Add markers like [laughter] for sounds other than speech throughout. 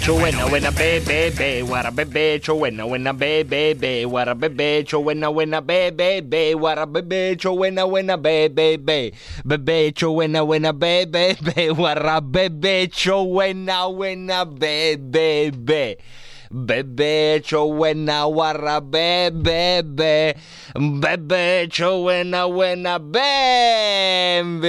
chowena, wena bebe, be, what a bebe, chowena, wena bebe, be, what a bebe, chowena, wena bebe, be, what a bebe, chowena, wena bebe, be, bebe, chowena, wena bebe, be, what a bebe, chowena, wena bebe, be. Be be Bebecho wenna warra bebe Bebecho wenna wenna benvenuti.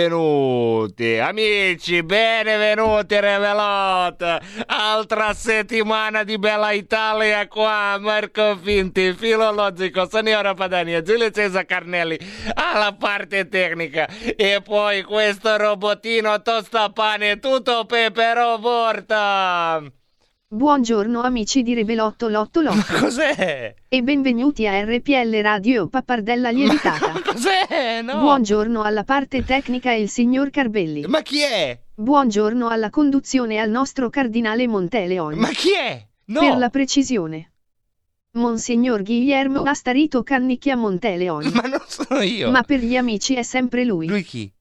Amici benvenuti Revelot altra settimana di bella Italia qua Marco Finti filologico Signora Padania Giulio Cesar Carnelli alla parte tecnica. E poi questo robotino tostapane tutto peperò porta Buongiorno amici di Rebelotto Lotto Lotto cos'è? e benvenuti a RPL Radio Pappardella Lievitata. Ma [laughs] cos'è? No. Buongiorno alla parte tecnica e il signor Carbelli. Ma chi è? Buongiorno alla conduzione al nostro cardinale Monteleone. Ma chi è? No. Per la precisione. Monsignor Guillermo Astarito Cannicchia Monteleone. Ma non sono io. Ma per gli amici è sempre lui. Lui chi?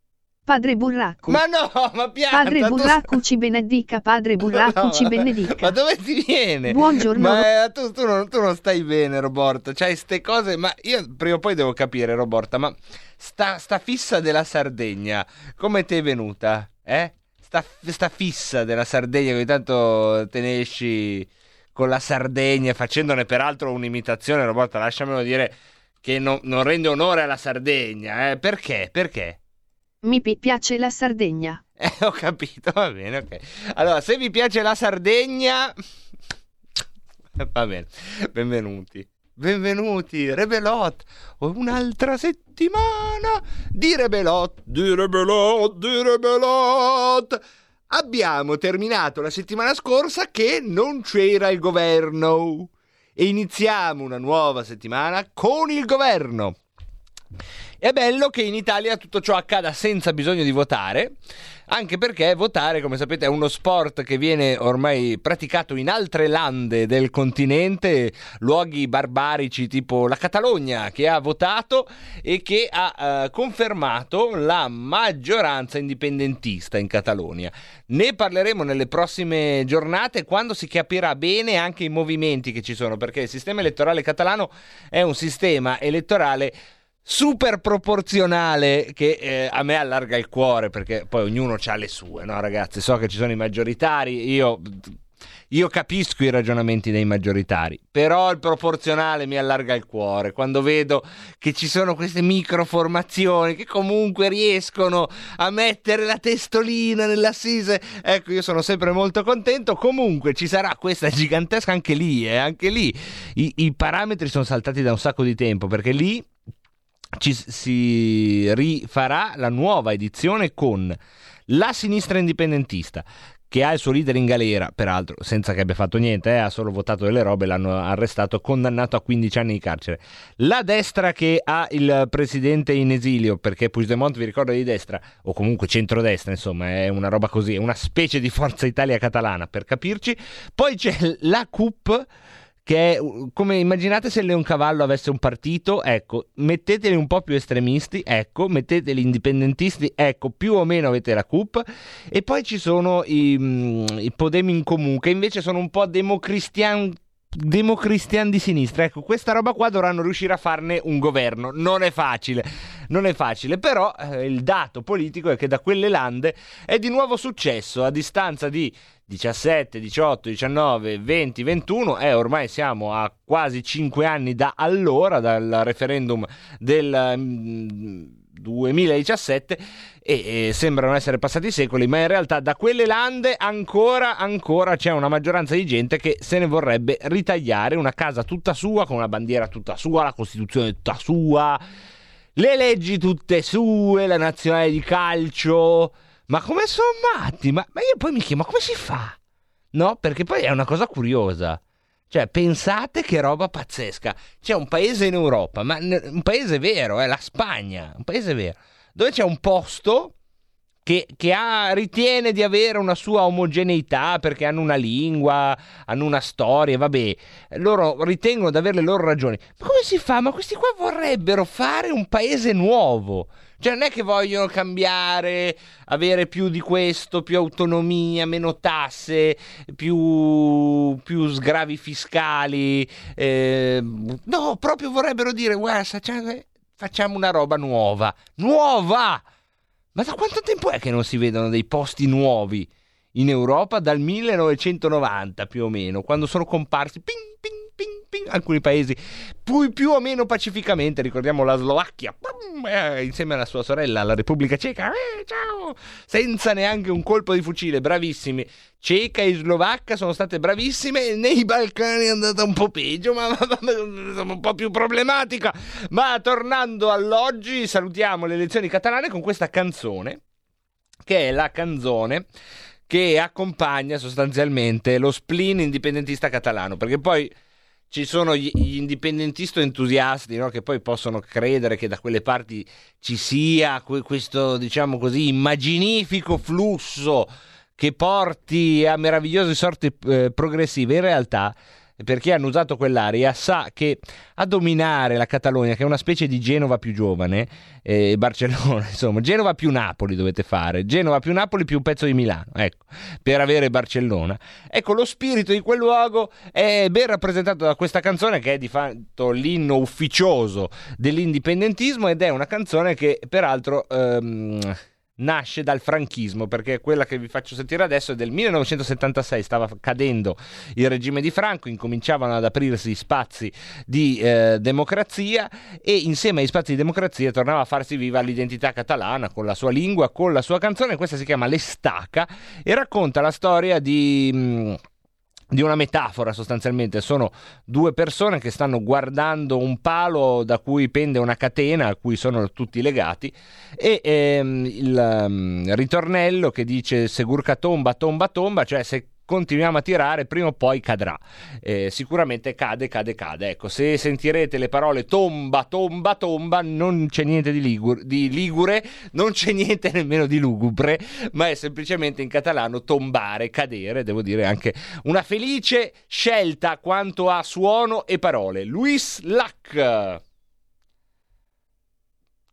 Padre Burracco. Ma no, ma pianta. Padre tu- Burracco ci benedica, Padre Burracco No, ci benedica. Ma dove ti viene? Buongiorno. Ma eh, tu, tu non, tu non stai bene, Roborta. C'hai ste cose. Ma io prima o poi devo capire, Roborta. Ma sta, sta fissa della Sardegna, come ti è venuta? Eh? Sta, sta fissa della Sardegna, che ogni tanto te ne esci con la Sardegna, facendone peraltro un'imitazione, Roborta. Lasciamelo dire che non, non rende onore alla Sardegna. Eh? Perché? Perché? Mi pi- piace la Sardegna. [laughs] Eh, ho capito, va bene, ok. Allora, se vi piace la Sardegna, va bene, benvenuti. Benvenuti, Rebelot. Un'altra settimana di Rebelot, di Rebelot, di Rebelot. Abbiamo terminato la settimana scorsa che non c'era il governo. E iniziamo una nuova settimana con il governo. È bello che in Italia tutto ciò accada senza bisogno di votare, anche perché votare, come sapete, è uno sport che viene ormai praticato in altre lande del continente, luoghi barbarici tipo la Catalogna, che ha votato e che ha eh, confermato la maggioranza indipendentista in Catalogna. Ne parleremo nelle prossime giornate quando si capirà bene anche i movimenti che ci sono, perché il sistema elettorale catalano è un sistema elettorale super proporzionale che eh, a me allarga il cuore perché poi ognuno ha le sue, no ragazzi? So che ci sono i maggioritari, io, io capisco i ragionamenti dei maggioritari, però il proporzionale mi allarga il cuore quando vedo che ci sono queste microformazioni che comunque riescono a mettere la testolina nell'assise. Ecco, io sono sempre molto contento. Comunque ci sarà questa gigantesca anche lì, eh, anche lì i, i parametri sono saltati da un sacco di tempo perché lì ci si rifarà la nuova edizione con la sinistra indipendentista che ha il suo leader in galera, peraltro senza che abbia fatto niente, eh, ha solo votato delle robe, l'hanno arrestato, condannato a 15 anni di carcere. La destra che ha il presidente in esilio, perché Puigdemont vi ricorda di destra, o comunque centrodestra, insomma, è una roba così, è una specie di Forza Italia catalana, per capirci. Poi c'è la CUP che è come immaginate se Leoncavallo avesse un partito, ecco, metteteli un po' più estremisti, ecco, metteteli indipendentisti, ecco, più o meno avete la CUP, e poi ci sono i, mm, i Podemi in comune, che invece sono un po' democristian democristian di sinistra. Ecco, questa roba qua dovranno riuscire a farne un governo. Non è facile, non è facile, però eh, il dato politico è che da quelle lande è di nuovo successo a distanza di 17, 18, 19, 20, 21 e ormai siamo a quasi 5 anni da allora, dal referendum del mm, 2017 e, e sembrano essere passati secoli, ma in realtà da quelle lande ancora, ancora c'è una maggioranza di gente che se ne vorrebbe ritagliare una casa tutta sua, con una bandiera tutta sua, la Costituzione tutta sua, le leggi tutte sue, la nazionale di calcio. Ma come sono matti? Ma, ma io poi mi chiedo, ma come si fa? No, perché poi è una cosa curiosa. Cioè, pensate che roba pazzesca. C'è un paese in Europa, ma un paese vero, è la Spagna, un paese vero, dove c'è un posto che, che ha- ritiene di avere una sua omogeneità perché hanno una lingua, hanno una storia, vabbè, loro ritengono di avere le loro ragioni. Ma come si fa? Ma questi qua vorrebbero fare un paese nuovo. Cioè, non è che vogliono cambiare, avere più di questo, più autonomia, meno tasse, più, più sgravi fiscali. eh, no, proprio vorrebbero dire, guarda, facciamo, una roba nuova. Nuova! Ma da quanto tempo è che non si vedono dei posti nuovi in Europa? Dal 1990 più o meno, quando sono comparsi ping, ping, ping, alcuni paesi più, più o meno pacificamente, ricordiamo la Slovacchia, pum, eh, insieme alla sua sorella, la Repubblica Ceca, eh, ciao, senza neanche un colpo di fucile, bravissimi. Ceca e Slovacca sono state bravissime, nei Balcani è andata un po' peggio, ma- ma- ma un po' più problematica. Ma tornando all'oggi, salutiamo le elezioni catalane con questa canzone, che è la canzone che accompagna sostanzialmente lo spleen indipendentista catalano, perché poi ci sono gli, gli indipendentisti entusiasti no, che poi possono credere che da quelle parti ci sia que- questo, diciamo così, immaginifico flusso che porti a meravigliose sorti eh, progressive. In realtà, per chi hanno usato quell'area, sa che a dominare la Catalogna, che è una specie di Genova più giovane, eh, Barcellona, [laughs] insomma, Genova più Napoli dovete fare, Genova più Napoli più un pezzo di Milano, ecco, per avere Barcellona. Ecco, lo spirito di quel luogo è ben rappresentato da questa canzone che è di fatto l'inno ufficioso dell'indipendentismo ed è una canzone che peraltro ehm, nasce dal franchismo perché quella che vi faccio sentire adesso è del 1976 stava cadendo il regime di Franco incominciavano ad aprirsi spazi di eh, democrazia e insieme agli spazi di democrazia tornava a farsi viva l'identità catalana con la sua lingua con la sua canzone questa si chiama L'Estaca e racconta la storia di mh, di una metafora sostanzialmente. Sono due persone che stanno guardando un palo da cui pende una catena a cui sono tutti legati e ehm, il ehm, ritornello che dice segurca tomba tomba tomba cioè se continuiamo a tirare prima o poi cadrà. Eh, sicuramente cade cade cade. Ecco se sentirete le parole tomba tomba tomba non c'è niente di, ligur- di ligure non c'è niente nemmeno di lugubre ma è semplicemente in catalano tombare cadere devo dire anche una felice scelta quanto a suono e parole. Luis Lac.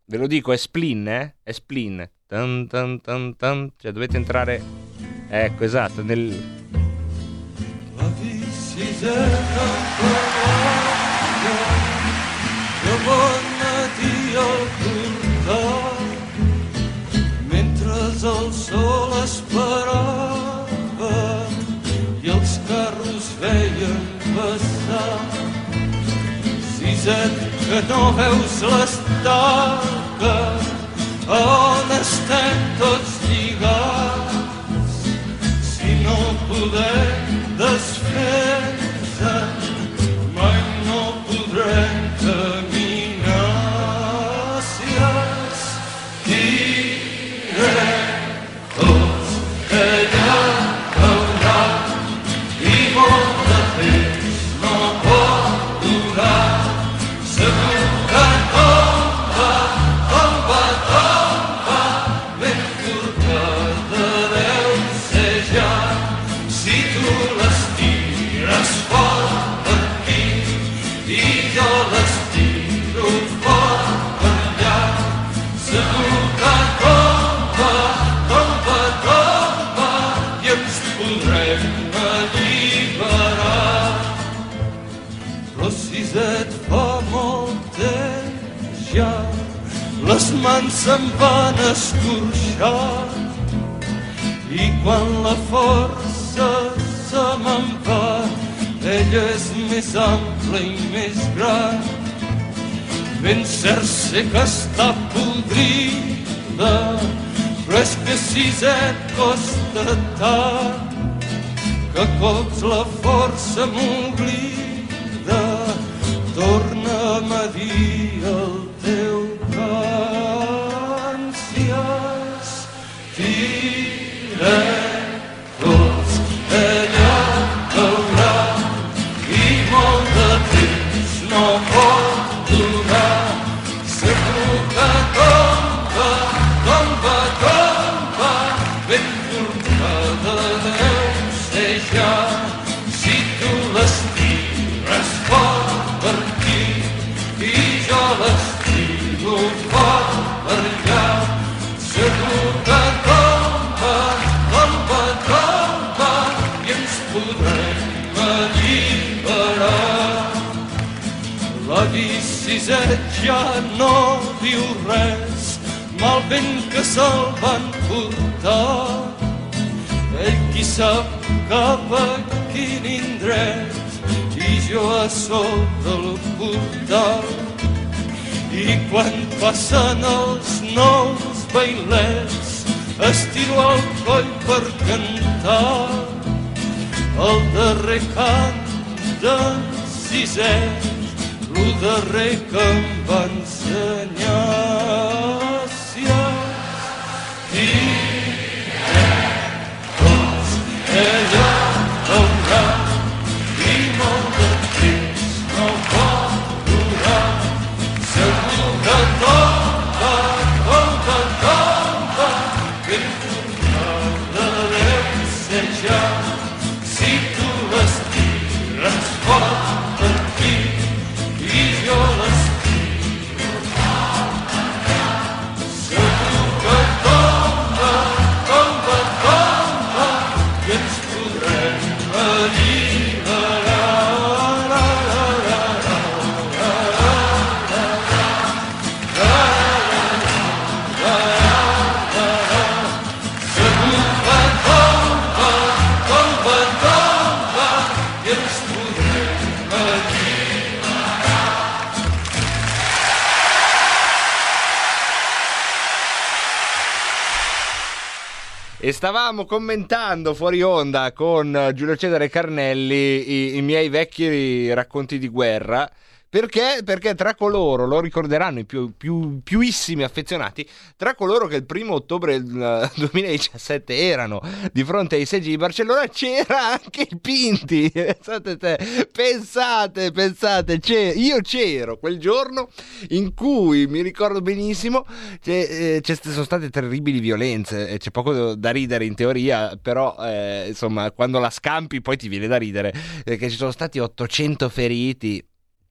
Ve lo dico è spleen eh? è spleen. Tan, tan, tan, tan. cioè dovete entrare ecco esatto nel que no veus l'estaca, on estem tots lligats, si no podem desfer-se, mai no podrem caminar. Mans se'n van escorxar i quan la força se me'n va, ella és més ampla i més gran. Ben cert sé que està podrida, però és que si et costa tant que cops la força m'oblida, torna'm a dir el teu cant. Si es tira ja no diu res, mal vent que se'l van portar. Ell qui sap cap a quin indret i jo a sota el portal. I quan passen els nous bailets estiro el coll per cantar el darrer cant d'en sisè el darrer que va ensenyar si stavamo commentando fuori onda con Giulio Cesare Carnelli i, i miei vecchi racconti di guerra. Perché? Perché tra coloro, lo ricorderanno i più, più, piuissimi affezionati, tra coloro che il primo ottobre del [laughs] eh, 2017 erano di fronte ai seggi di Barcellona c'era anche il Pinti. [laughs] Pensate, te, pensate, c'è- io c'ero quel giorno in cui mi ricordo benissimo c'è, eh, sono state terribili violenze, c'è poco da ridere in teoria, però eh, insomma quando la scampi poi ti viene da ridere, perché ci sono stati 800 feriti.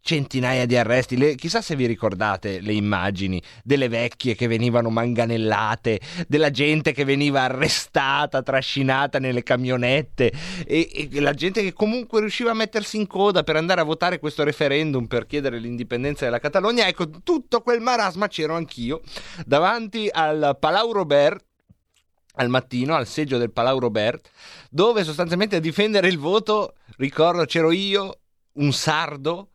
Centinaia di arresti, Le- chissà se vi ricordate le immagini delle vecchie che venivano manganellate, della gente che veniva arrestata, trascinata nelle camionette e, e la gente che comunque riusciva a mettersi in coda per andare a votare questo referendum per chiedere l'indipendenza della Catalogna. Ecco, tutto quel marasma c'ero anch'io davanti al Palau Robert al mattino al seggio del Palau Robert, dove sostanzialmente a difendere il voto, ricordo, c'ero io, un sardo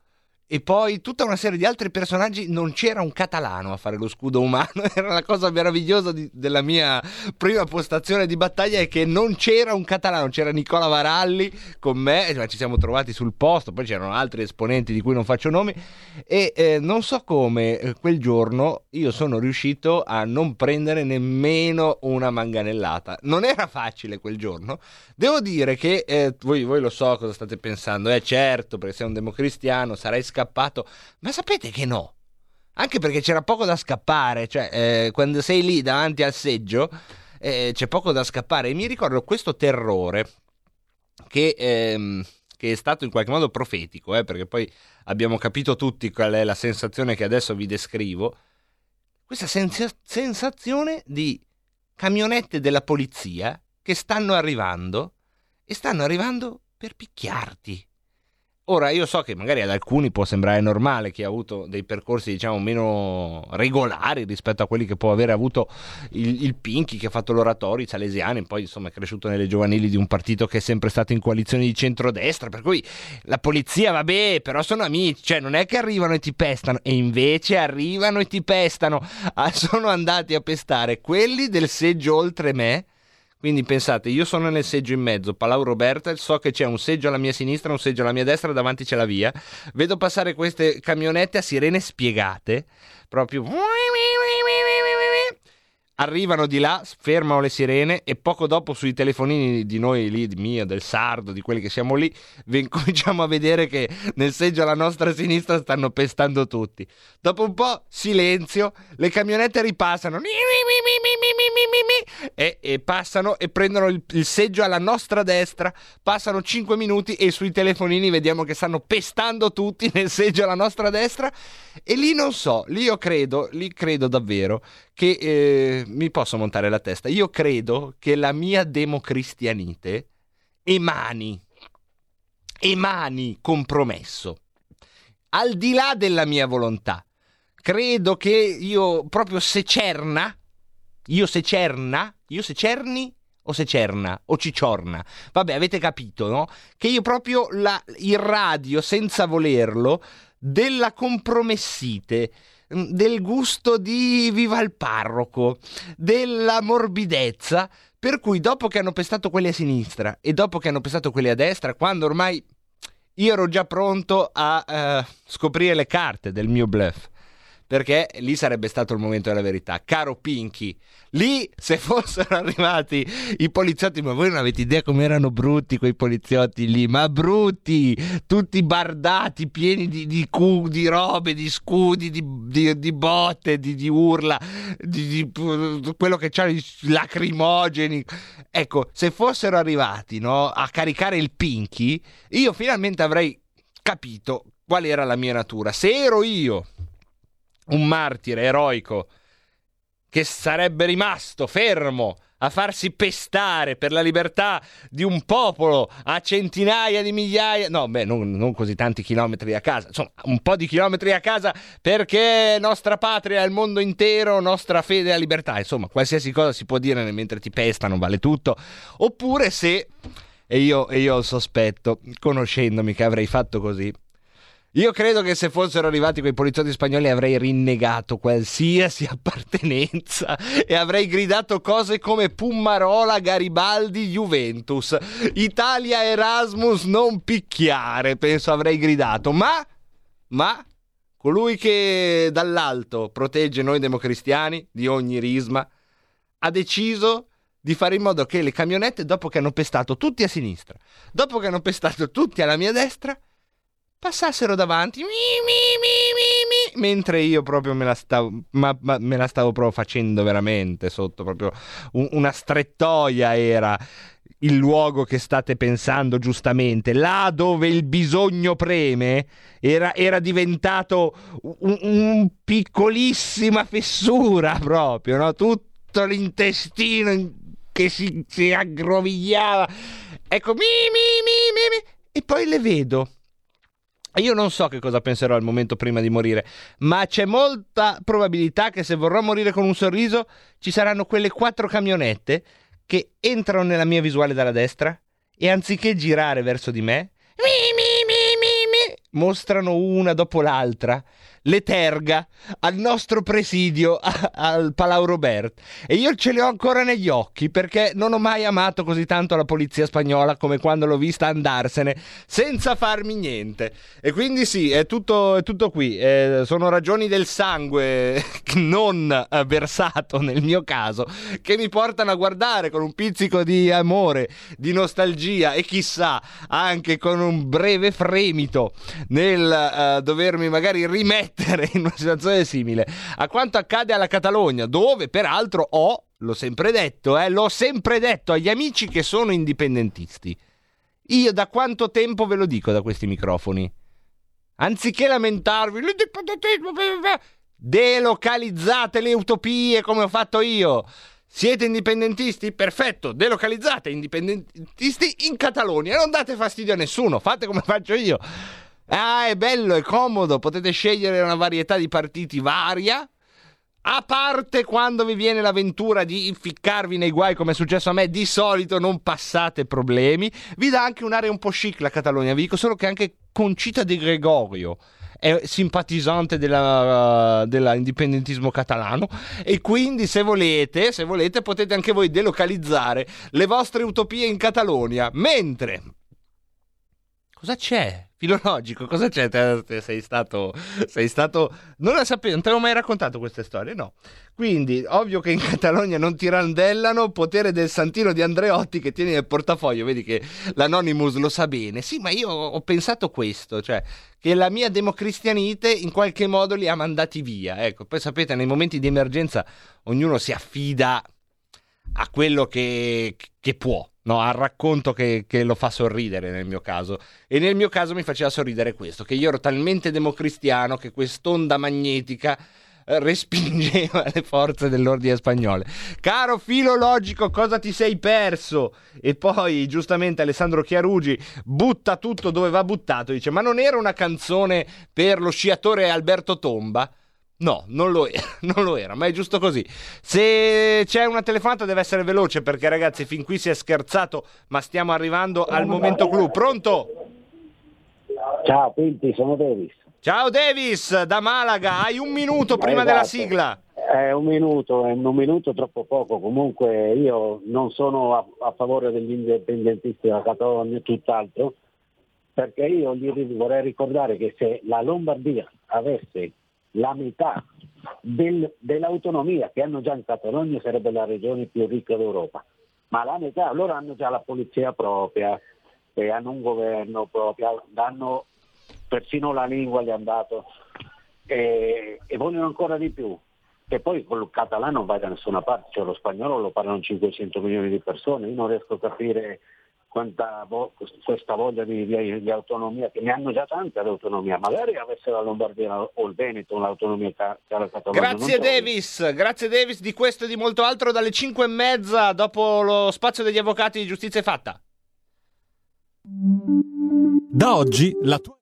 e poi tutta una serie di altri personaggi. Non c'era un catalano a fare lo scudo umano. [laughs] Era la cosa meravigliosa di- della mia prima postazione di battaglia è che non c'era un catalano, c'era Nicola Varalli con me, ma ci siamo trovati sul posto, poi c'erano altri esponenti di cui non faccio nomi e eh, non so come eh, quel giorno io sono riuscito a non prendere nemmeno una manganellata. Non era facile quel giorno. Devo dire che eh, voi, voi lo so cosa state pensando, eh certo, perché sei un democristiano, sarai scappato, ma sapete che no. Anche perché c'era poco da scappare, cioè eh, quando sei lì davanti al seggio eh, c'è poco da scappare. E mi ricordo questo terrore che, ehm, che è stato in qualche modo profetico, eh, perché poi abbiamo capito tutti qual è la sensazione che adesso vi descrivo. Questa sensa- sensazione di camionette della polizia che stanno arrivando e stanno arrivando per picchiarti. Ora, io so che magari ad alcuni può sembrare normale chi ha avuto dei percorsi, diciamo, meno regolari rispetto a quelli che può avere avuto il, il Pinchi che ha fatto l'oratorio, i salesiani, poi insomma è cresciuto nelle giovanili di un partito che è sempre stato in coalizione di centrodestra, per cui la polizia, vabbè, però sono amici, cioè non è che arrivano e ti pestano, e invece arrivano e ti pestano. Ah, sono andati a pestare quelli del seggio oltre me. Quindi pensate, io sono nel seggio in mezzo, Palau Roberta, so che c'è un seggio alla mia sinistra, un seggio alla mia destra, davanti c'è la via. Vedo passare queste camionette a sirene spiegate, proprio arrivano di là, fermano le sirene e poco dopo sui telefonini di noi lì, di mio, del sardo, di quelli che siamo lì, cominciamo a vedere che nel seggio alla nostra sinistra stanno pestando tutti. Dopo un po' silenzio, le camionette ripassano e, e passano e prendono il, il seggio alla nostra destra, passano 5 minuti e sui telefonini vediamo che stanno pestando tutti nel seggio alla nostra destra e lì non so, lì io credo, lì credo davvero che eh, mi posso montare la testa. Io credo che la mia democristianite emani, emani compromesso, al di là della mia volontà. credo che io proprio secerna, io secerna, io secerni o secerna o cicciorna, vabbè avete capito, no? Che io proprio la, irradio senza volerlo della compromessite, del gusto di viva il parroco, della morbidezza, per cui dopo che hanno pestato quelli a sinistra e dopo che hanno pestato quelli a destra, quando ormai io ero già pronto a eh, scoprire le carte del mio bluff. Perché lì sarebbe stato il momento della verità. Caro Pinky, lì se fossero [laughs] arrivati i poliziotti, ma voi non avete idea come erano brutti quei poliziotti lì, ma brutti, tutti bardati, pieni di, di, cu- di robe, di scudi, di, di- di botte, di, urla, di, quello che c'ha lacrimogeni. Ecco, se fossero arrivati no, a caricare il Pinky, io finalmente avrei capito qual era la mia natura. Se ero io un martire eroico che sarebbe rimasto fermo a farsi pestare per la libertà di un popolo a centinaia di migliaia, no, beh, non, non così tanti chilometri a casa, insomma, un po' di chilometri a casa perché nostra patria è il mondo intero, nostra fede è la libertà, insomma, qualsiasi cosa si può dire mentre ti pestano, vale tutto, oppure se, e io, e io ho il sospetto, conoscendomi che avrei fatto così, io credo che se fossero arrivati quei poliziotti spagnoli avrei rinnegato qualsiasi [laughs] appartenenza e avrei gridato cose come Pummarola, Garibaldi, Juventus. Italia Erasmus non picchiare, penso avrei gridato. Ma, ma, colui che dall'alto protegge noi democristiani di ogni risma, ha deciso di fare in modo che le camionette, dopo che hanno pestato tutti a sinistra, dopo che hanno pestato tutti alla mia destra, passassero davanti mi, mi, mi, mentre io proprio me la stavo ma, ma me la stavo proprio facendo veramente sotto proprio un- una strettoia era il luogo che state pensando giustamente là dove il bisogno preme era, era diventato un, un piccolissima fessura proprio no? tutto l'intestino in- che si, si aggrovigliava ecco mi, mi, mi, mi, mi. e poi le vedo io non so che cosa penserò al momento prima di morire, ma c'è molta probabilità che se vorrò morire con un sorriso ci saranno quelle quattro camionette che entrano nella mia visuale dalla destra e anziché girare verso di me, mi, mi, mi, mi, mi, mostrano una dopo l'altra le terga al nostro presidio [laughs] a- al Palau Robert. E io ce le ho ancora negli occhi perché non ho mai amato così tanto la polizia spagnola come quando l'ho vista andarsene senza farmi niente. E quindi sì è tutto, è tutto qui. Eh, sono ragioni del sangue [laughs] non eh, versato nel mio caso che mi portano a guardare con un pizzico di amore di nostalgia e chissà anche con un breve fremito nel eh, dovermi magari rimettere in una situazione simile a quanto accade alla Catalogna, dove peraltro ho, l'ho sempre detto, eh, l'ho sempre detto agli amici che sono indipendentisti. Io da quanto tempo ve lo dico da questi microfoni? Anziché lamentarvi, delocalizzate le utopie come ho fatto io. Siete indipendentisti? Perfetto, delocalizzate indipendentisti in Catalogna. Non date fastidio a nessuno, fate come faccio io. Ah, è bello, è comodo, potete scegliere una varietà di partiti varia. A parte quando vi viene l'avventura di inficcarvi nei guai come è successo a me, di solito non passate problemi. Vi dà anche un'area un po' chic la Catalogna, vi dico solo che anche Concita di Gregorio è simpatizzante dell'indipendentismo catalano e quindi se volete, se volete potete anche voi delocalizzare le vostre utopie in Catalogna. Mentre Cosa c'è? Filologico, cosa c'è? Sei stato. Sei stato. Non la sapevo, non te l'avevo mai raccontato queste storie, no. Quindi, ovvio che in [laughs] Catalogna non ti randellano, potere del santino di Andreotti che tieni nel portafoglio. Vedi che l'Anonymous lo sa bene. Sì, ma io ho pensato questo, cioè che la mia democristianite in qualche modo li ha mandati via. Ecco, poi sapete, nei momenti di emergenza ognuno si affida a quello che, che può, no? al racconto che, che lo fa sorridere nel mio caso. E nel mio caso mi faceva sorridere questo, che io ero talmente democristiano che quest'onda magnetica eh, respingeva le forze dell'ordine spagnole. Caro filologico, cosa ti sei perso? E poi, giustamente, Alessandro Chiarugi butta tutto dove va buttato. Dice: Ma non era una canzone per lo sciatore Alberto Tomba? No, non lo era, [laughs] non lo era, ma è giusto così. Se c'è una telefonata deve essere veloce perché ragazzi fin qui si è scherzato, ma stiamo arrivando al momento clou. Pronto? Ciao Pinti, sono Davis. Ciao Davis da Malaga, hai un minuto prima della Esatto. sigla. È un minuto, è un minuto troppo poco. Comunque io non sono a, a favore degli indipendentisti della Catalogna, tutt'altro, perché io gli vorrei ricordare che se la Lombardia avesse la metà del- dell'autonomia che hanno già in Catalogna sarebbe la regione più ricca d'Europa. Ma la metà, loro hanno già la polizia propria, e hanno un governo proprio, hanno persino la lingua gli hanno dato e, e vogliono ancora di più. E poi col catalano non vai da nessuna parte, cioè lo spagnolo lo parlano 500 milioni di persone, io non riesco a capire quanta vo- questa voglia di, di- di autonomia, che ne hanno già tanta di autonomia, magari avesse la Lombardia o il Veneto l'autonomia che la Catalogna. Grazie. Davis, grazie Davis di questo e di molto altro dalle 5 e mezza dopo lo spazio degli avvocati di giustizia è fatta. Da oggi la tua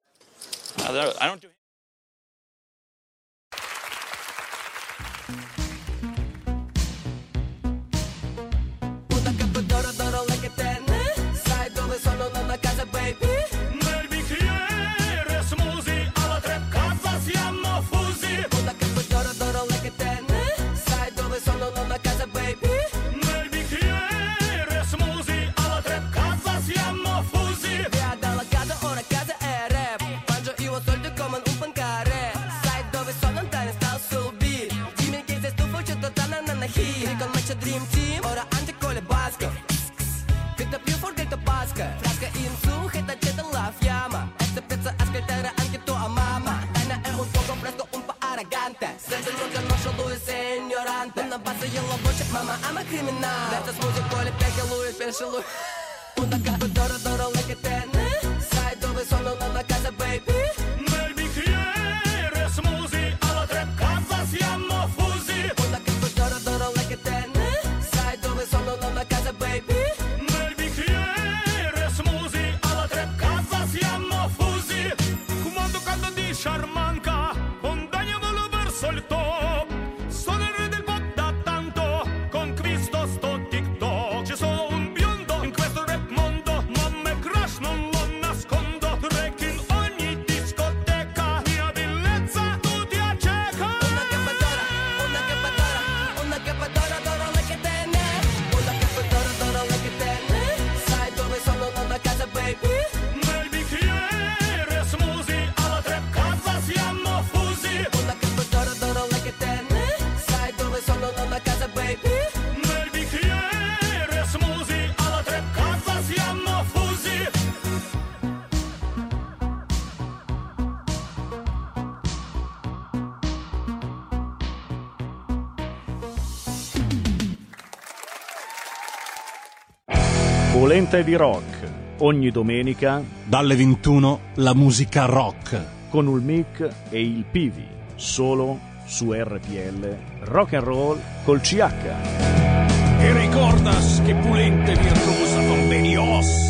Dream Team, ora anche con le basche. Che da più forte da basca Frasca in su, che da c'è la fiamma. E se pensa ascoltare anche tua mamma. Dana è un fuoco fresco, un po' arrogante. Senza non conosce lui sei ignorante Una base io la voce, mamma ama criminale. Senza smoothie poi le pecche lui, pensa lui. Una capa d'oro, d'oro, lei che tenne Sai dove sono? Nella casa, baby Polenta di rock. Ogni domenica dalle 21 la musica rock. con il mic e il Pivi. Solo su RPL Rock and Roll col CH. E ricordas che pulente virtuosa con benios.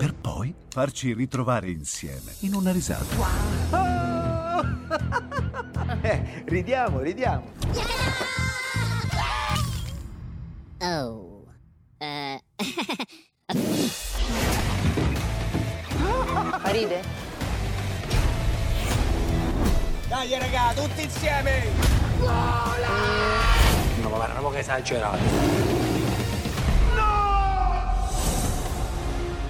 Per poi farci ritrovare insieme in una risata. [laughs] Eh, ridiamo, ridiamo. Oh. Eh. [laughs] Ride? Dai raga, tutti insieme! No, ma guarda, che esagerato.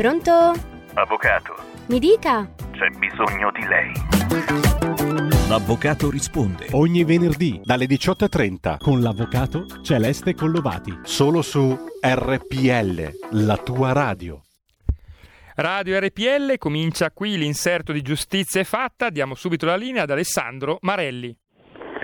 Pronto? Avvocato, Mi dica. c'è bisogno di lei. L'avvocato risponde ogni venerdì dalle 18.30 con l'avvocato Celeste Collovati. Solo su RPL, la tua radio. Radio RPL comincia qui l'inserto di Giustizia è fatta. Diamo subito la linea ad Alessandro Marelli.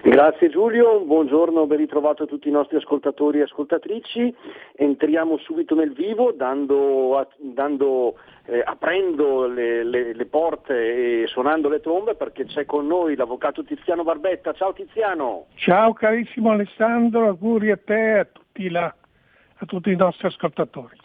Grazie Giulio, buongiorno, ben ritrovato a tutti i nostri ascoltatori e ascoltatrici. Entriamo subito nel vivo dando, dando, eh, aprendo le, le- le porte e suonando le trombe perché c'è con noi l'avvocato Tiziano Barbetta. Ciao Tiziano! Ciao carissimo Alessandro, auguri a te e a tutti, la- a tutti i nostri ascoltatori.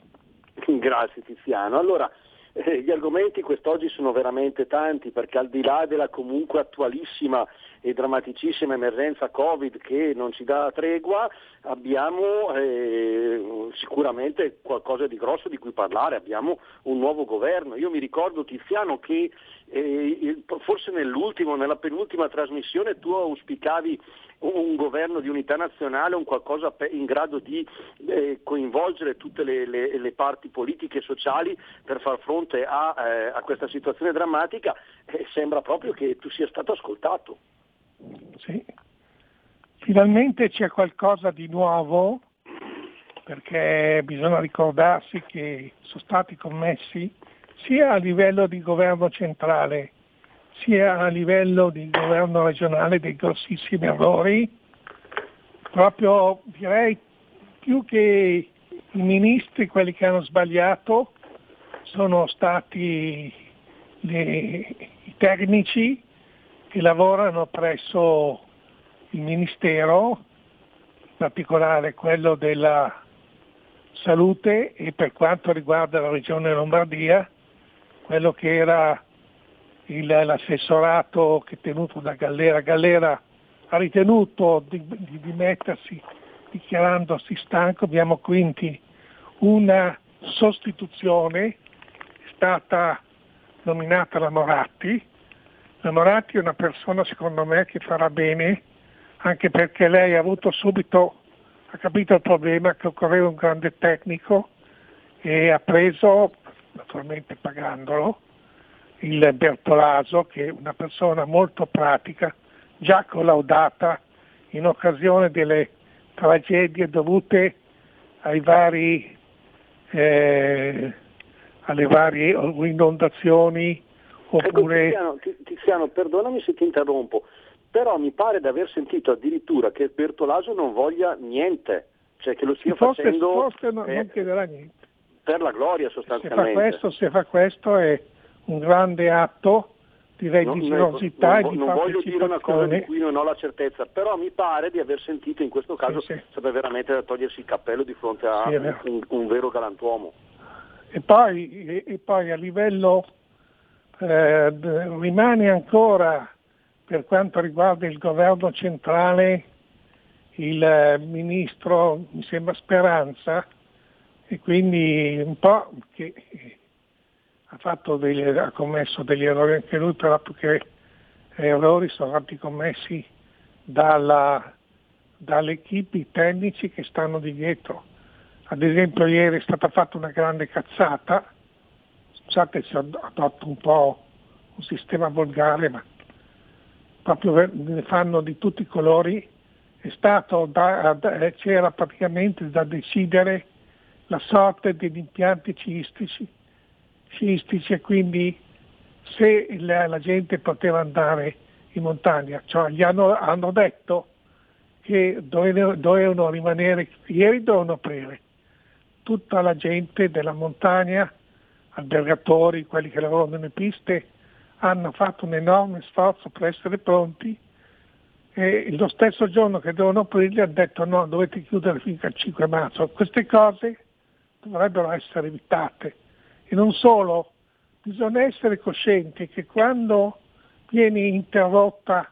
Grazie Tiziano. Allora, eh, gli argomenti quest'oggi sono veramente tanti perché al di là della comunque attualissima e drammaticissima emergenza Covid che non ci dà tregua, abbiamo eh, sicuramente qualcosa di grosso di cui parlare, abbiamo un nuovo governo. Io mi ricordo Tiziano che eh, forse nell'ultimo, nella penultima trasmissione tu auspicavi un, governo di unità nazionale, un qualcosa in grado di eh, coinvolgere tutte le, le- le parti politiche e sociali per far fronte a, eh, a questa situazione drammatica, eh, sembra proprio che tu sia stato ascoltato. Sì. Finalmente c'è qualcosa di nuovo perché bisogna ricordarsi che sono stati commessi sia a livello di governo centrale sia a livello di governo regionale dei grossissimi errori, proprio direi più che i ministri, quelli che hanno sbagliato, sono stati le- i tecnici che lavorano presso il Ministero, in particolare quello della salute e per quanto riguarda la regione Lombardia, quello che era il- l'assessorato che tenuto da Gallera. Gallera ha ritenuto di, di dimettersi dichiarandosi stanco, abbiamo quindi una sostituzione, è stata nominata la Moratti. La Moratti è una persona secondo me che farà bene, anche perché lei ha avuto subito, ha capito il problema che occorreva un grande tecnico e ha preso, naturalmente pagandolo, il Bertolaso, che è una persona molto pratica, già collaudata in occasione delle tragedie dovute vari, eh, alle varie inondazioni Ecco, oppure Tiziano, Ti- Tiziano, perdonami se ti interrompo, però mi pare di aver sentito addirittura che Bertolaso non voglia niente, cioè che lo stia forse, facendo forse non, eh, non chiederà niente. per la gloria Se fa sostanzialmente. questo, se fa questo è un grande atto di Non- religiosità non- e di non voglio dire una cosa di cui non ho la certezza, però mi pare di aver sentito in questo caso sarebbe veramente da togliersi il cappello di fronte a Sì, un, un vero galantuomo. E poi, e- e poi a livello eh, rimane ancora per quanto riguarda il governo centrale il eh, ministro, mi sembra Speranza, e quindi un po' che ha, degli, ha commesso degli errori anche lui, però più che errori sono stati commessi dalla, dalle i tecnici che stanno di dietro. Ad esempio ieri è stata fatta una grande cazzata, scusate se adotto un po' un sistema volgare, ma proprio ne fanno di tutti i colori, è stato da- da- eh, c'era praticamente da decidere la sorte degli impianti sciistici, sciistici e quindi se la, la gente poteva andare in montagna, cioè gli hanno, hanno detto che dovevano, dovevano rimanere, ieri dovevano aprire. Tutta la gente della montagna, albergatori, quelli che lavorano nelle piste, hanno fatto un enorme sforzo per essere pronti e lo stesso giorno che devono aprirli hanno detto no, dovete chiudere finché al 5 marzo. Queste cose dovrebbero essere evitate. E non solo, bisogna essere coscienti che quando viene interrotta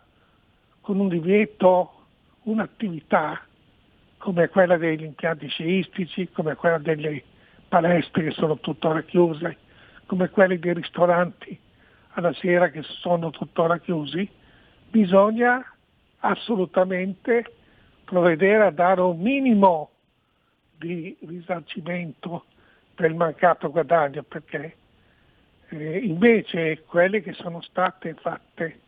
con un divieto un'attività come quella degli impianti sciistici, come quella delle palestre che sono tuttora chiuse, come quelli dei ristoranti alla sera che sono tuttora chiusi, bisogna assolutamente provvedere a dare un minimo di risarcimento per il mancato guadagno, perché eh, invece quelle che sono state fatte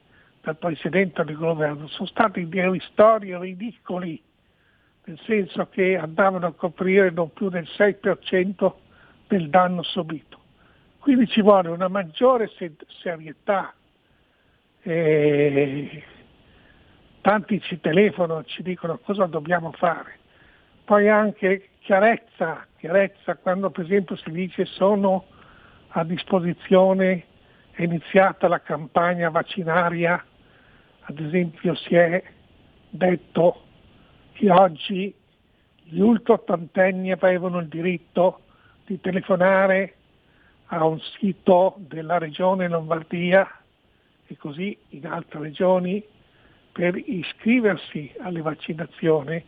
dal Presidente del governo sono stati dei ristori ridicoli, nel senso che andavano a coprire non più del 6% del danno subito. Quindi ci vuole una maggiore serietà. Eh, tanti ci telefonano, ci dicono cosa dobbiamo fare. Poi anche chiarezza, chiarezza quando per esempio si dice sono a disposizione, è iniziata la campagna vaccinaria, ad esempio si è detto che oggi gli ultraottantenni avevano il diritto di telefonare a un sito della regione Lombardia e così in altre regioni per iscriversi alle vaccinazioni.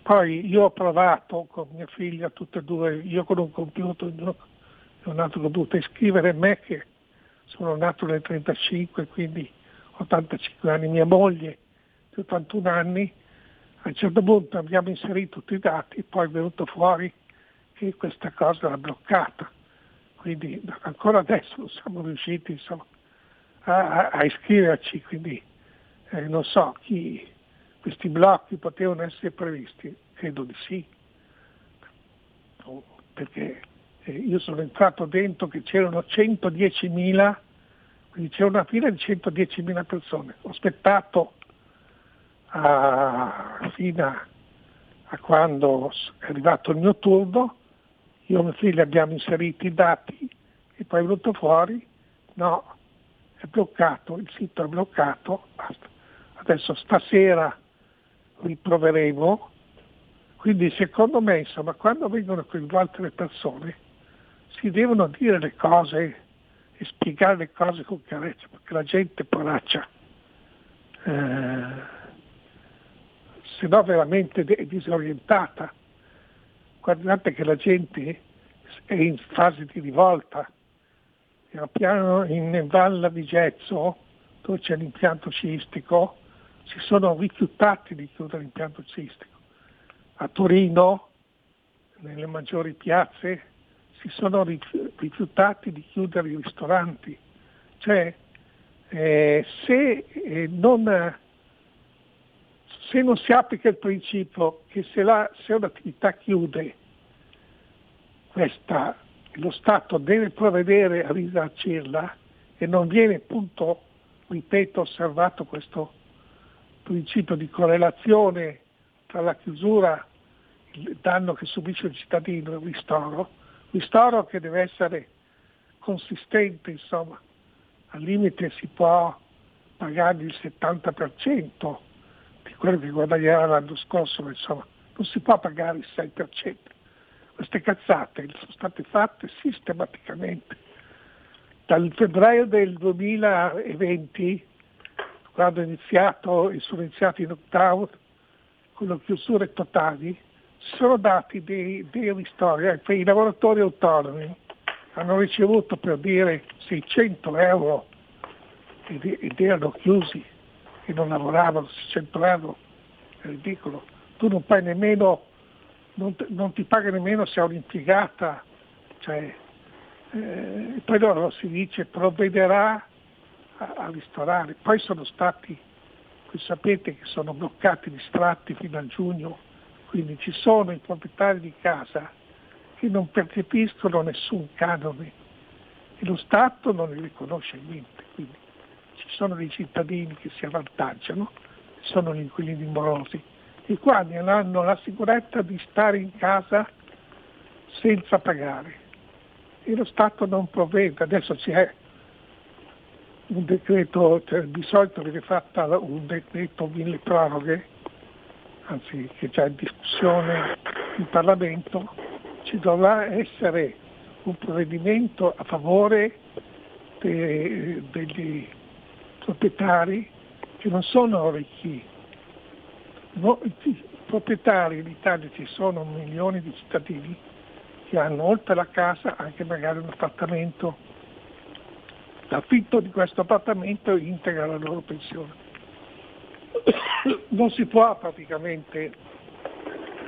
Poi io ho provato con mia figlia, tutte e due, io con un computer, ho nato ho dovuto iscrivere me che sono nato nel 35, quindi 85 anni, mia moglie di 81 anni. A un certo punto abbiamo inserito tutti i dati, poi è venuto fuori che questa cosa era bloccata. Quindi ancora adesso non siamo riusciti insomma, a, a iscriverci, quindi eh, non so chi questi blocchi potevano essere previsti, credo di sì, perché eh, io sono entrato dentro che c'erano 110.000, quindi c'era una fila di 110.000 persone, ho aspettato a, fino a, quando è arrivato il mio turno, io e mio figlio abbiamo inserito i dati e poi è venuto fuori, no, è bloccato, il sito è bloccato, basta. Adesso stasera riproveremo, quindi secondo me insomma quando vengono coinvolte le persone si devono dire le cose e spiegare le cose con chiarezza, perché la gente poraccia, eh, se no veramente è disorientata. Guardate che la gente è in fase di rivolta. Piano piano in Valle di Gezzo, dove c'è l'impianto sciistico, si sono rifiutati di chiudere l'impianto sciistico. A Torino, nelle maggiori piazze, si sono rifiutati di chiudere i ristoranti. Cioè, eh, se, eh, non, se, non, si applica il principio che se, la, se un'attività chiude, questa, lo Stato deve provvedere a risarcirla e non viene appunto, ripeto, osservato questo principio di correlazione tra la chiusura, il danno che subisce il cittadino e il ristoro, ristoro che deve essere consistente, insomma, al limite si può pagare il 70% di quello che guadagnerà l'anno scorso, ma insomma non si può pagare il 6%. Queste cazzate sono state fatte sistematicamente. Dal febbraio del 2020 quando è iniziato e sono iniziati i lockdown con le chiusure totali, si sono dati dei, dei ristori. Eh, I lavoratori autonomi hanno ricevuto per dire 600 euro ed erano chiusi e non lavoravano 600 euro, è ridicolo. Tu non paghi nemmeno, non, non ti paga nemmeno se è un'impiegata, cioè, eh, poi loro si dice provvederà a, ristorare. Poi sono stati, sapete che sono bloccati gli sfratti fino a giugno, quindi ci sono i proprietari di casa che non percepiscono nessun canone e lo Stato non ne riconosce niente. Quindi ci sono dei cittadini che si avvantaggiano, sono gli inquilini morosi, i quali hanno la sicurezza di stare in casa senza pagare e lo Stato non provvede. Adesso c'è un decreto, cioè, di solito viene fatta un decreto mille proroghe, anzi che già in discussione in Parlamento, ci dovrà essere un provvedimento a favore de- degli proprietari che non sono ricchi. No, i proprietari in Italia ci sono milioni di cittadini che hanno oltre la casa anche magari un appartamento. L'affitto di questo appartamento integra la loro pensione. Non si può praticamente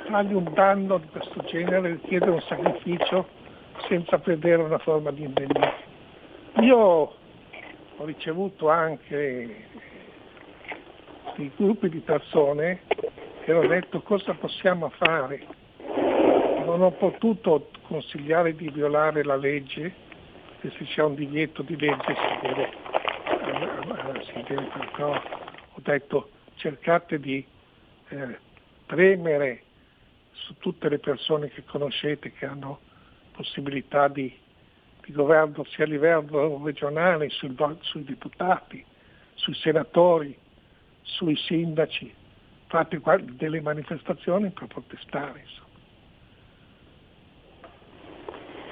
fargli un danno di questo genere, richiedere un sacrificio senza vedere una forma di indennizzo. Io ho ricevuto anche dei gruppi di persone che hanno detto cosa possiamo fare. Non ho potuto consigliare di violare la legge, che se c'è un divieto di legge si deve, eh, si deve però ho detto cercate di eh, premere su tutte le persone che conoscete che hanno possibilità di, di governo sia a livello regionale, sui, sui deputati, sui senatori, sui sindaci, fate delle manifestazioni per protestare.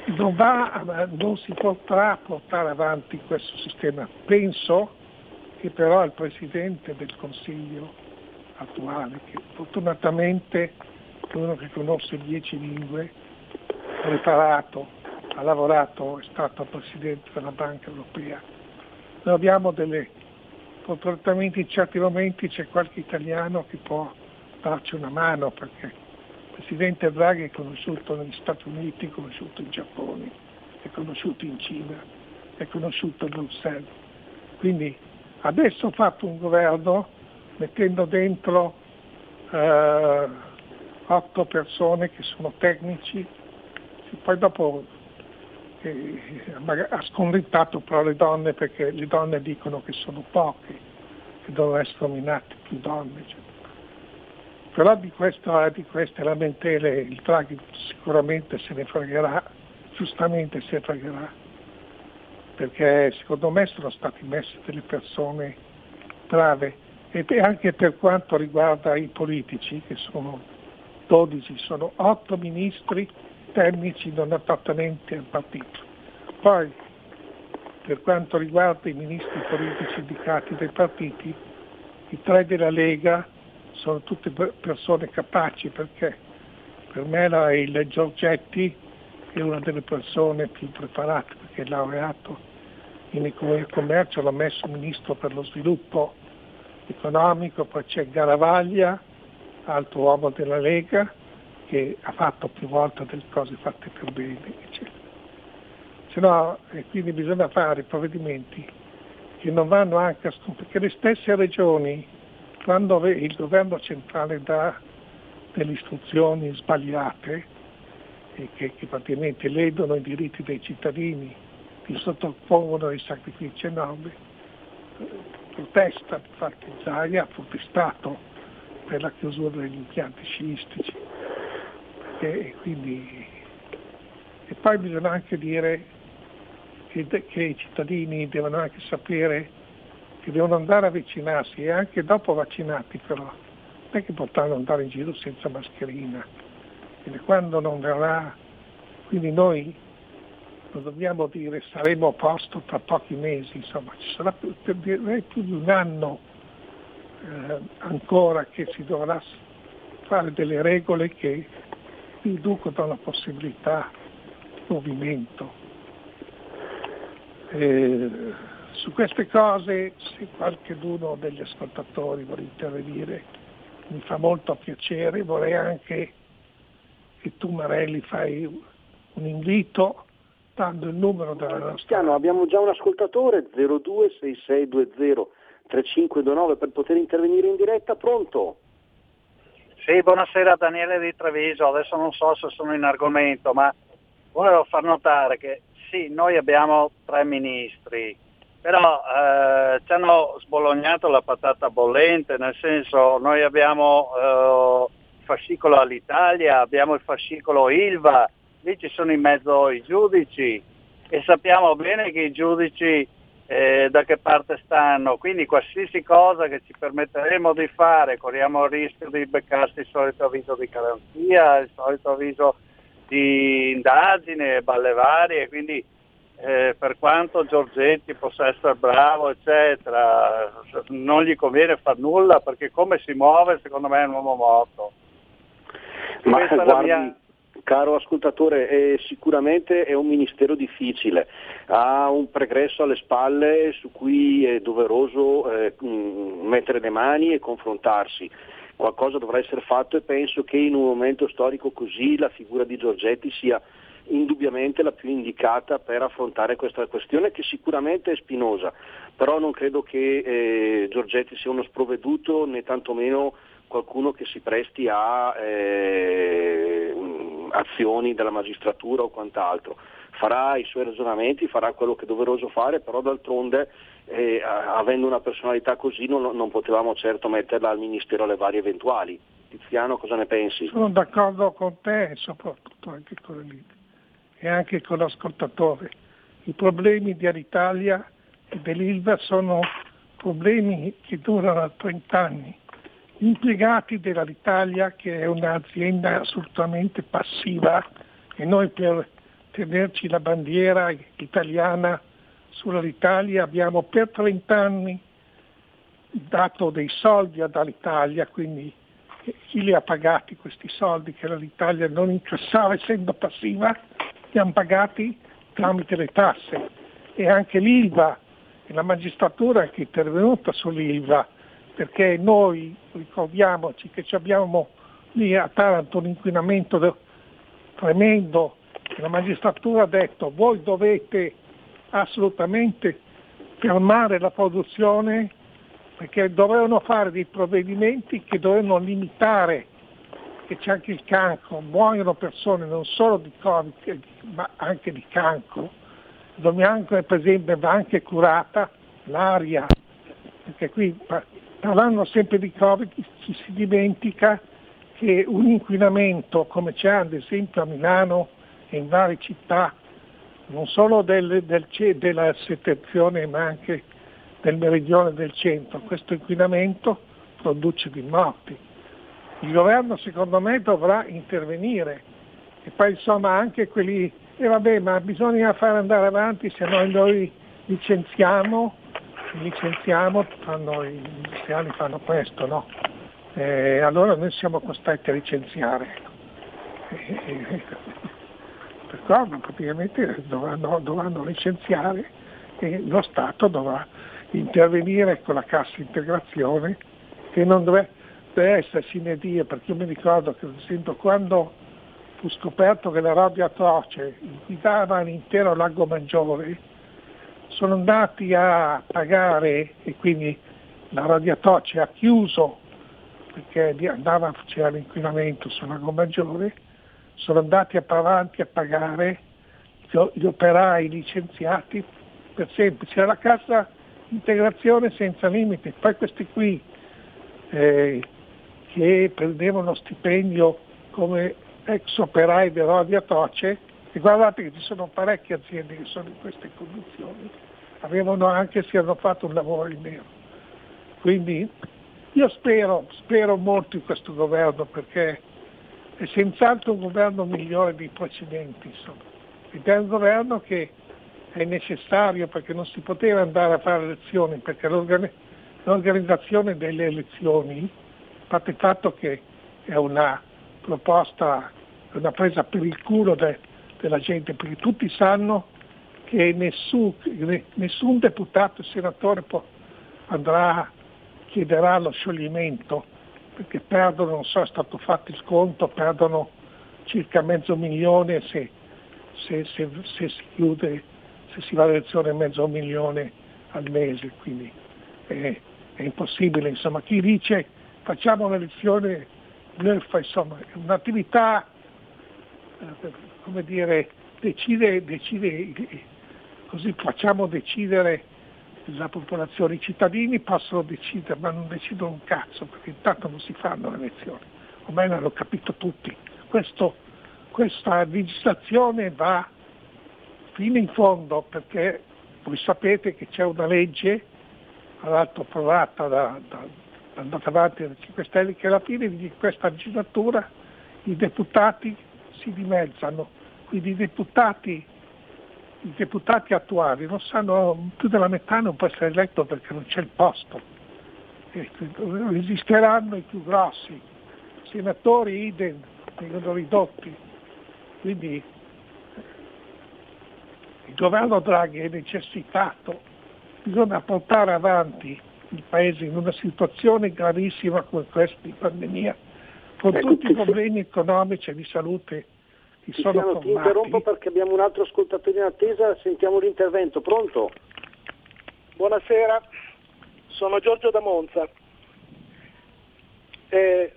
Non, va, non si potrà portare avanti questo sistema. Penso che però il Presidente del Consiglio attuale, che fortunatamente è uno che conosce dieci lingue, preparato, ha lavorato, è stato Presidente della Banca Europea. Noi abbiamo delle fortunatamente in certi momenti c'è qualche italiano che può darci una mano perché il Presidente Draghi è conosciuto negli Stati Uniti, è conosciuto in Giappone, è conosciuto in Cina, è conosciuto a Bruxelles. Quindi adesso ho fatto un governo mettendo dentro eh, otto persone che sono tecnici, poi dopo ha sconventato però le donne perché le donne dicono che sono poche, che devono essere nominate più donne. Eccetera. Però di, questo, di queste lamentele il Draghi sicuramente se ne fregherà, giustamente se ne fregherà, perché secondo me sono state messe delle persone brave e anche per quanto riguarda i politici, che sono 12, sono 8 ministri tecnici non appartenenti al partito. Poi, per quanto riguarda i ministri politici indicati dai partiti, i tre della Lega sono tutte persone capaci perché per me il Giorgetti è una delle persone più preparate perché è laureato in economia e commercio, l'ha messo ministro per lo sviluppo economico, poi c'è Garavaglia, altro uomo della Lega, che ha fatto più volte delle cose fatte per bene, eccetera. Se no, e quindi bisogna fare provvedimenti che non vanno anche a scoprire, perché le stesse regioni, quando il governo centrale dà delle istruzioni sbagliate e che, che praticamente ledono i diritti dei cittadini, li sottopongono ai sacrifici enormi, protesta, infatti Zaia ha protestato per la chiusura degli impianti sciistici e, quindi, e poi bisogna anche dire che, che, i cittadini devono anche sapere che devono andare a vaccinarsi e anche dopo vaccinati però, non è che potranno andare in giro senza mascherina. Quindi quando non verrà, quindi noi lo dobbiamo dire saremo a posto tra pochi mesi, insomma ci sarà più, più di un anno eh, ancora che si dovrà fare delle regole che riducono la possibilità di movimento. Eh, su queste cose, se qualcuno degli ascoltatori vuole intervenire, mi fa molto piacere, vorrei anche che tu Marelli fai un invito dando il numero della nostra... Cristiano, abbiamo già un ascoltatore 026620 3529 per poter intervenire in diretta, pronto? Sì, buonasera Daniele di Treviso, adesso non so se sono in argomento, ma volevo far notare che sì, noi abbiamo tre ministri, però eh, ci hanno sbolognato la patata bollente, nel senso noi abbiamo eh, il fascicolo all'Italia, abbiamo il fascicolo ILVA, lì ci sono in mezzo i giudici e sappiamo bene che i giudici eh, da che parte stanno, quindi qualsiasi cosa che ci permetteremo di fare, corriamo il rischio di beccarsi il solito avviso di garanzia, il solito avviso di indagine, balle varie, quindi eh, per quanto Giorgetti possa essere bravo, eccetera, non gli conviene far nulla perché come si muove secondo me è un uomo morto. Ma Questa è la guardi, mia- caro ascoltatore, è sicuramente è un ministero difficile, ha un pregresso alle spalle su cui è doveroso eh, mh, mettere le mani e confrontarsi. Qualcosa dovrà essere fatto e penso che in un momento storico così la figura di Giorgetti sia indubbiamente la più indicata per affrontare questa questione che sicuramente è spinosa, però non credo che eh, Giorgetti sia uno sprovveduto né tantomeno qualcuno che si presti a eh, azioni della magistratura o quant'altro. Farà i suoi ragionamenti, farà quello che è doveroso fare, però d'altronde eh, avendo una personalità così non, non potevamo certo metterla al Ministero alle varie eventuali. Tiziano cosa ne pensi? Sono d'accordo con te e soprattutto anche con l'Elite e anche con l'ascoltatore. I problemi di Alitalia e dell'Ilva sono problemi che durano da 30 anni. Impiegati dell'Alitalia, che è un'azienda assolutamente passiva, e noi per tenerci la bandiera italiana sull'Italia abbiamo per 30 anni dato dei soldi ad Alitalia, quindi chi li ha pagati questi soldi che l'Italia non incassava essendo passiva, li hanno pagati tramite le tasse. E anche l'ILVA e la magistratura che è intervenuta sull'ILVA perché noi ricordiamoci che abbiamo lì a Taranto un inquinamento tremendo la magistratura ha detto voi dovete assolutamente fermare la produzione perché dovevano fare dei provvedimenti che dovevano limitare che c'è anche il cancro, muoiono persone non solo di Covid ma anche di cancro. Dobbiamo per esempio va anche curata l'aria, perché qui parlando sempre di Covid ci si dimentica che un inquinamento come c'è ad esempio a Milano e in varie città, non solo del- del della settentrione ma anche del meridione del centro, questo inquinamento produce di morti. Il governo secondo me dovrà intervenire e poi insomma anche quelli, e vabbè ma bisogna fare andare avanti se noi licenziamo, licenziamo, fanno, i industriali fanno questo, no? Eh, allora noi siamo costretti a licenziare. E- e- Perciò praticamente dovranno, dovranno licenziare e lo Stato dovrà intervenire con la cassa integrazione che non deve, essere sine die, perché io mi ricordo che esempio quando fu scoperto che la rabbia atroce guidava l'intero lago Maggiore, sono andati a pagare e quindi la radio atroce ha chiuso perché andava, c'era l'inquinamento sul lago Maggiore, sono andati avanti a pagare gli, operai licenziati per sempre. C'era la cassa integrazione senza limiti, poi questi qui eh, che prendevano stipendio come ex operai di radio atroce, e guardate che ci sono parecchie aziende che sono in queste condizioni, avevano anche se hanno fatto un lavoro in nero. Quindi io spero, spero molto in questo governo perché è senz'altro un governo migliore dei precedenti, insomma. Ed è un governo che è necessario perché non si poteva andare a fare elezioni, perché l'organ- l'organizzazione delle elezioni, a parte il fatto che è una proposta, una presa per il culo de- della gente, perché tutti sanno che nessun, nessun deputato e senatore può- andrà, chiederà lo scioglimento, perché perdono, non so, è stato fatto il conto, perdono circa mezzo milione se, se- se- se si chiude, se si va all'elezione mezzo milione al mese, quindi è, è impossibile. Insomma, chi dice facciamo un'elezione bluffa, insomma, è un'attività, eh, come dire, decide, decide, così facciamo decidere la popolazione, i cittadini possono decidere, ma non decidono un cazzo, perché intanto non si fanno le elezioni, ormai l'hanno capito tutti. Questo- questa legislazione va fino in fondo perché Voi sapete che c'è una legge, tra l'altro approvata da, da, andata avanti dai 5 Stelle, che alla fine di questa legislatura i deputati si dimezzano, quindi i deputati, i deputati attuali non sanno, più della metà non può essere eletto perché non c'è il posto. E Esisteranno i più grossi, i senatori idem vengono ridotti, quindi il governo Draghi è necessitato, bisogna portare avanti il Paese in una situazione gravissima come questa di pandemia, con tutti i problemi economici e di salute sono Tiziano, ti interrompo perché abbiamo un altro ascoltatore in attesa, sentiamo l'intervento. Pronto? Buonasera, sono Giorgio da Monza. Eh,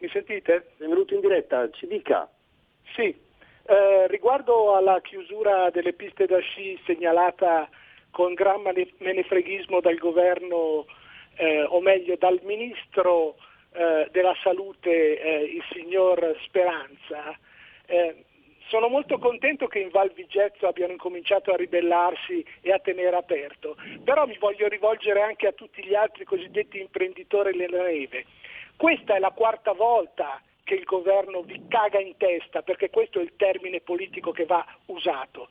mi sentite? Benvenuto in diretta, ci dica. Sì, eh, riguardo alla chiusura delle piste da sci segnalata con gran menefreghismo dal governo, eh, o meglio dal ministro eh, della salute, eh, il signor Speranza, eh, sono molto contento che in Val Vigezzo abbiano incominciato a ribellarsi e a tenere aperto, però mi voglio rivolgere anche a tutti gli altri cosiddetti imprenditori della neve. Questa è la quarta volta che il governo vi caga in testa, perché questo è il termine politico che va usato.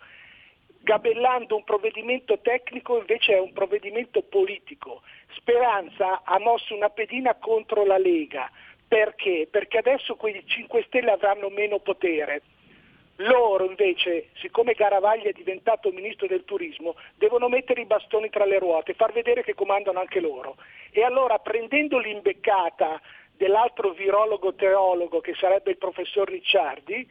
Gabellando un provvedimento tecnico invece è un provvedimento politico. Speranza ha mosso una pedina contro la Lega. Perché? Perché adesso quei 5 Stelle avranno meno potere. Loro invece, siccome Garavaglia è diventato ministro del turismo, devono mettere i bastoni tra le ruote, far vedere che comandano anche loro. E allora prendendo l'imbeccata dell'altro virologo teologo che sarebbe il professor Ricciardi,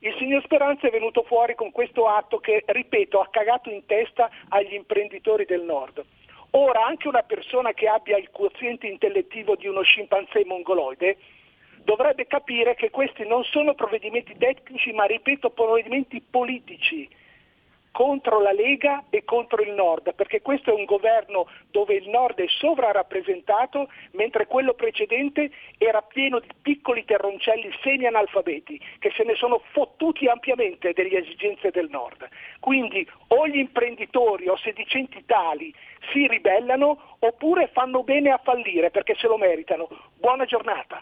il signor Speranza è venuto fuori con questo atto che, ripeto, ha cagato in testa agli imprenditori del nord. Ora anche una persona che abbia il quoziente intellettivo di uno scimpanzé mongoloide dovrebbe capire che questi non sono provvedimenti tecnici, ma ripeto, provvedimenti politici contro la Lega e contro il Nord, perché questo è un governo dove il Nord è sovrarappresentato, mentre quello precedente era pieno di piccoli terroncelli semi-analfabeti che se ne sono fottuti ampiamente delle esigenze del Nord. Quindi o gli imprenditori o sedicenti tali si ribellano oppure fanno bene a fallire perché se lo meritano. Buona giornata.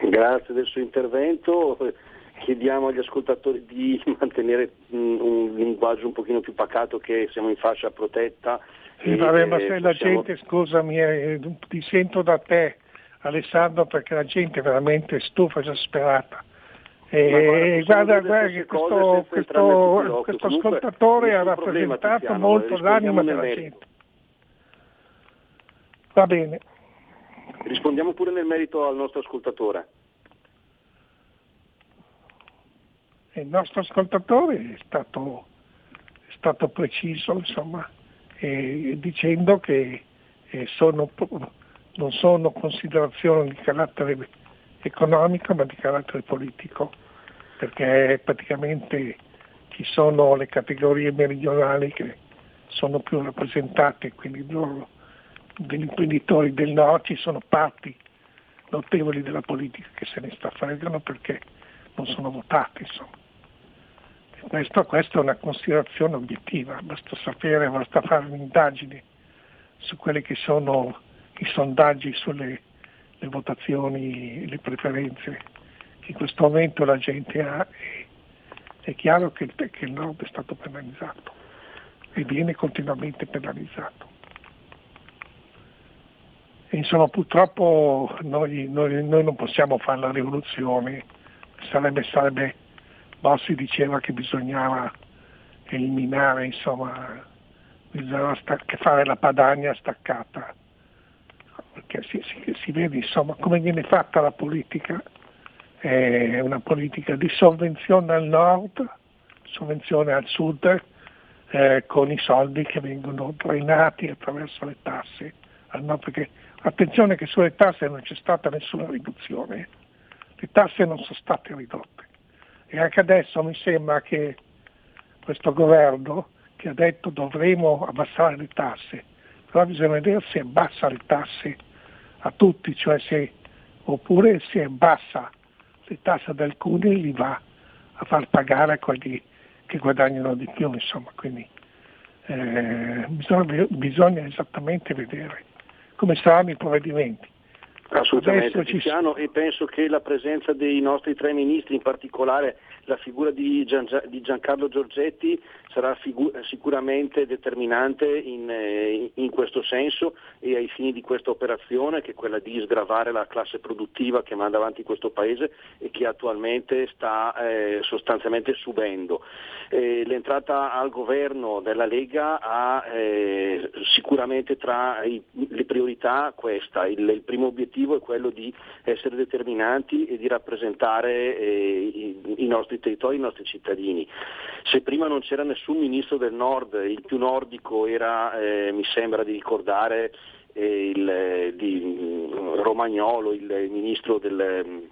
Grazie del suo intervento. Chiediamo agli ascoltatori di [laughs] mantenere mm, un linguaggio un pochino più pacato che siamo in fascia protetta. Sì, vabbè, ma eh, se la possiamo- gente, scusami, eh, ti sento da te Alessandro perché la gente è veramente stufa esasperata. E Ma guarda, dire guarda che questo, questo, questo Comunque, ascoltatore ha problema, rappresentato Tiziano, molto l'anima della merito. gente. Va bene. Rispondiamo pure nel merito al nostro ascoltatore. Il nostro ascoltatore è stato, è stato preciso, insomma, eh, dicendo che eh, sono, non sono considerazioni di carattere economico ma di carattere politico, perché praticamente ci sono le categorie meridionali che sono più rappresentate, quindi loro, degli imprenditori del nord ci sono parti notevoli della politica che se ne sta fregano perché non sono votati, insomma. Questo, questa è una considerazione obiettiva, basta sapere, basta fare un'indagine su quelli che sono i sondaggi sulle le votazioni, le preferenze che in questo momento la gente ha. È chiaro che che il nord è stato penalizzato e viene continuamente penalizzato. E insomma purtroppo noi, noi- noi non possiamo fare la rivoluzione, sarebbe, sarebbe Bossi diceva che bisognava eliminare, insomma, bisognava stac- fare la padania staccata, perché si, si- si vede insomma come viene fatta la politica, è una politica di sovvenzione al nord, sovvenzione al sud, eh, con i soldi che vengono drenati attraverso le tasse nord, perché attenzione che sulle tasse non c'è stata nessuna riduzione, le tasse non sono state ridotte. E anche adesso mi sembra che questo governo che ha detto dovremo abbassare le tasse, però bisogna vedere se abbassa le tasse a tutti, cioè se, oppure se abbassa le tasse ad alcuni li va a far pagare a quelli che guadagnano di più, insomma, quindi eh, bisogna, bisogna esattamente vedere come saranno i provvedimenti. Assolutamente, Tiziano, e penso che la presenza dei nostri tre ministri, in particolare la figura di, Gian- di Giancarlo Giorgetti, sarà figu- sicuramente determinante in, eh, in questo senso e ai fini di questa operazione, che è quella di sgravare la classe produttiva che manda avanti questo Paese e che attualmente sta eh, sostanzialmente subendo. Eh, l'entrata al governo della Lega ha eh, sicuramente tra i- le priorità questa, il, il primo obiettivo è quello di essere determinanti e di rappresentare eh, i, i nostri territori, i nostri cittadini. Se prima non c'era nessun ministro del nord, il più nordico era, eh, mi sembra di ricordare, eh, il, eh, di mm, Romagnolo, il, ministro del,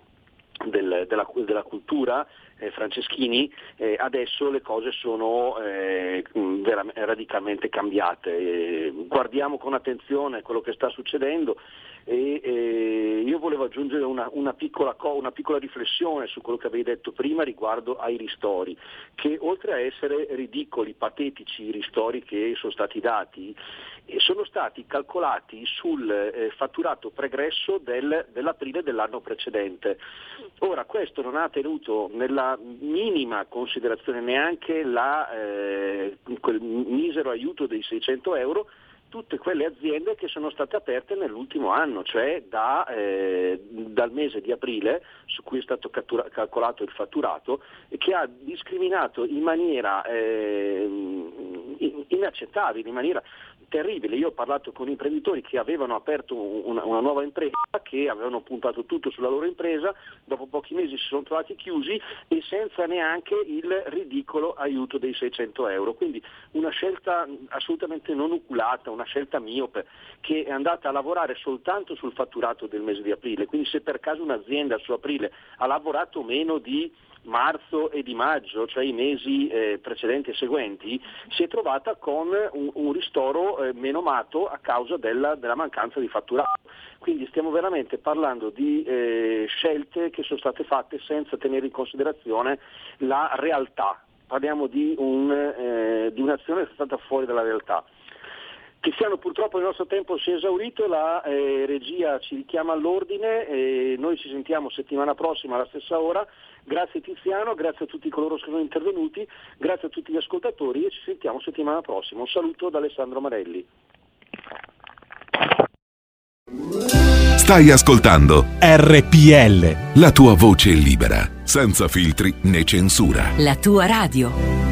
del- della, della cultura, Franceschini, eh, adesso le cose sono eh, vera- radicalmente cambiate. Eh, guardiamo con attenzione quello che sta succedendo e eh, io volevo aggiungere una, una piccola, co- una piccola riflessione su quello che avevi detto prima riguardo ai ristori, che oltre a essere ridicoli, patetici i ristori che sono stati dati, eh, sono stati calcolati sul eh, fatturato pregresso del- dell'aprile dell'anno precedente. Ora, questo non ha tenuto nella minima considerazione neanche la, eh, quel misero aiuto dei 600 euro tutte quelle aziende che sono state aperte nell'ultimo anno, cioè da, eh, dal mese di aprile, su cui è stato cattura- calcolato il fatturato, che ha discriminato in maniera eh, in- inaccettabile, in maniera terribile. Io ho parlato con imprenditori che avevano aperto una, una nuova impresa, che avevano puntato tutto sulla loro impresa, dopo pochi mesi si sono trovati chiusi e senza neanche il ridicolo aiuto dei 600 euro. Quindi una scelta assolutamente non oculata, una scelta miope, che è andata a lavorare soltanto sul fatturato del mese di aprile. Quindi se per caso un'azienda su aprile ha lavorato meno di marzo e di maggio, cioè i mesi eh, precedenti e seguenti, si è trovata con un, un ristoro eh, menomato a causa della, della mancanza di fatturato. Quindi stiamo veramente parlando di eh, scelte che sono state fatte senza tenere in considerazione la realtà. Parliamo di, un, eh, di un'azione che è stata fuori dalla realtà. Tiziano purtroppo il nostro tempo si è esaurito, la eh, regia ci richiama all'ordine e noi ci sentiamo settimana prossima alla stessa ora. Grazie Tiziano, grazie a tutti coloro che sono intervenuti, grazie a tutti gli ascoltatori e ci sentiamo settimana prossima. Un saluto da Alessandro Marelli. Stai ascoltando RPL. La tua voce è libera, senza filtri né censura. La tua radio.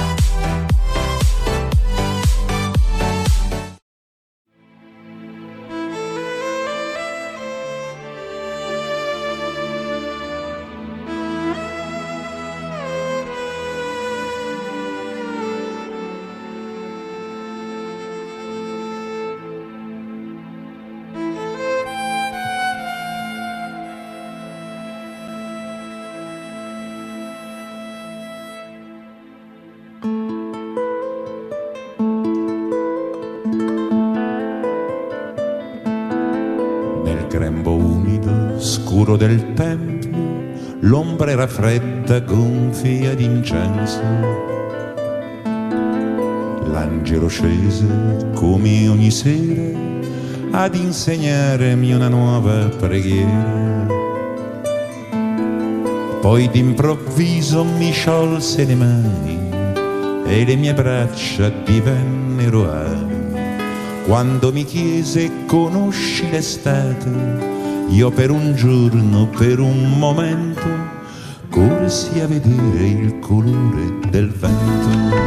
Del tempio, l'ombra era fredda, gonfia d'incenso. L'angelo scese, come ogni sera, ad insegnarmi una nuova preghiera. Poi d'improvviso mi sciolse le mani e le mie braccia divennero ali. Quando mi chiese conosci l'estate, io per un giorno, per un momento, corsi a vedere il colore del vento.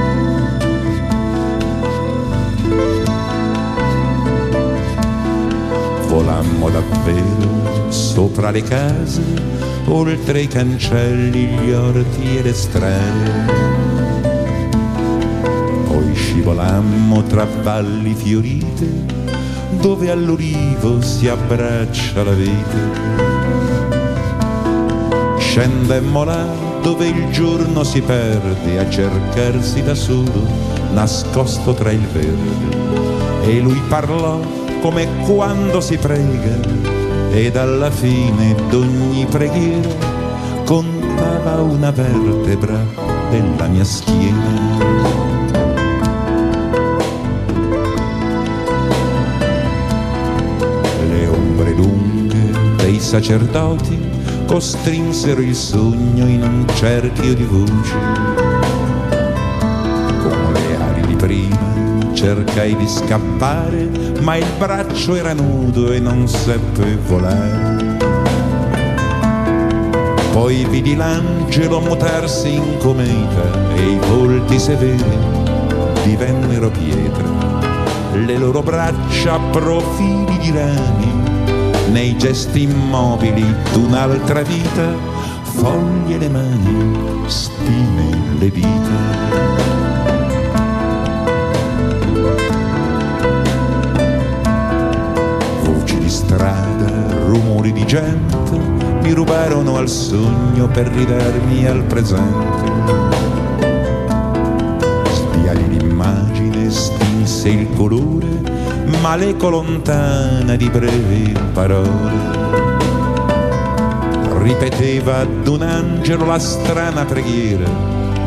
Volammo davvero sopra le case, oltre i cancelli, gli orti e le strade. Poi scivolammo tra valli fiorite, dove all'olivo si abbraccia la vite. Scendemmo là dove il giorno si perde a cercarsi da solo, nascosto tra il verde. E lui parlò come quando si prega ed alla fine d'ogni preghiera contava una vertebra della mia schiena. Sacerdoti costrinsero il sogno in un cerchio di voci. Con le ali di prima cercai di scappare, ma il braccio era nudo e non seppe volare. Poi vidi l'angelo mutarsi in cometa e i volti severi divennero pietre. Le loro braccia profili di rami, nei gesti immobili d'un'altra vita, foglie le mani, stime le dita. strada, rumori di gente mi rubarono al sogno per ridarmi al presente. Sbiagli l'immagine, stinse il colore, ma l'eco lontana di brevi parole. Ripeteva ad un angelo la strana preghiera,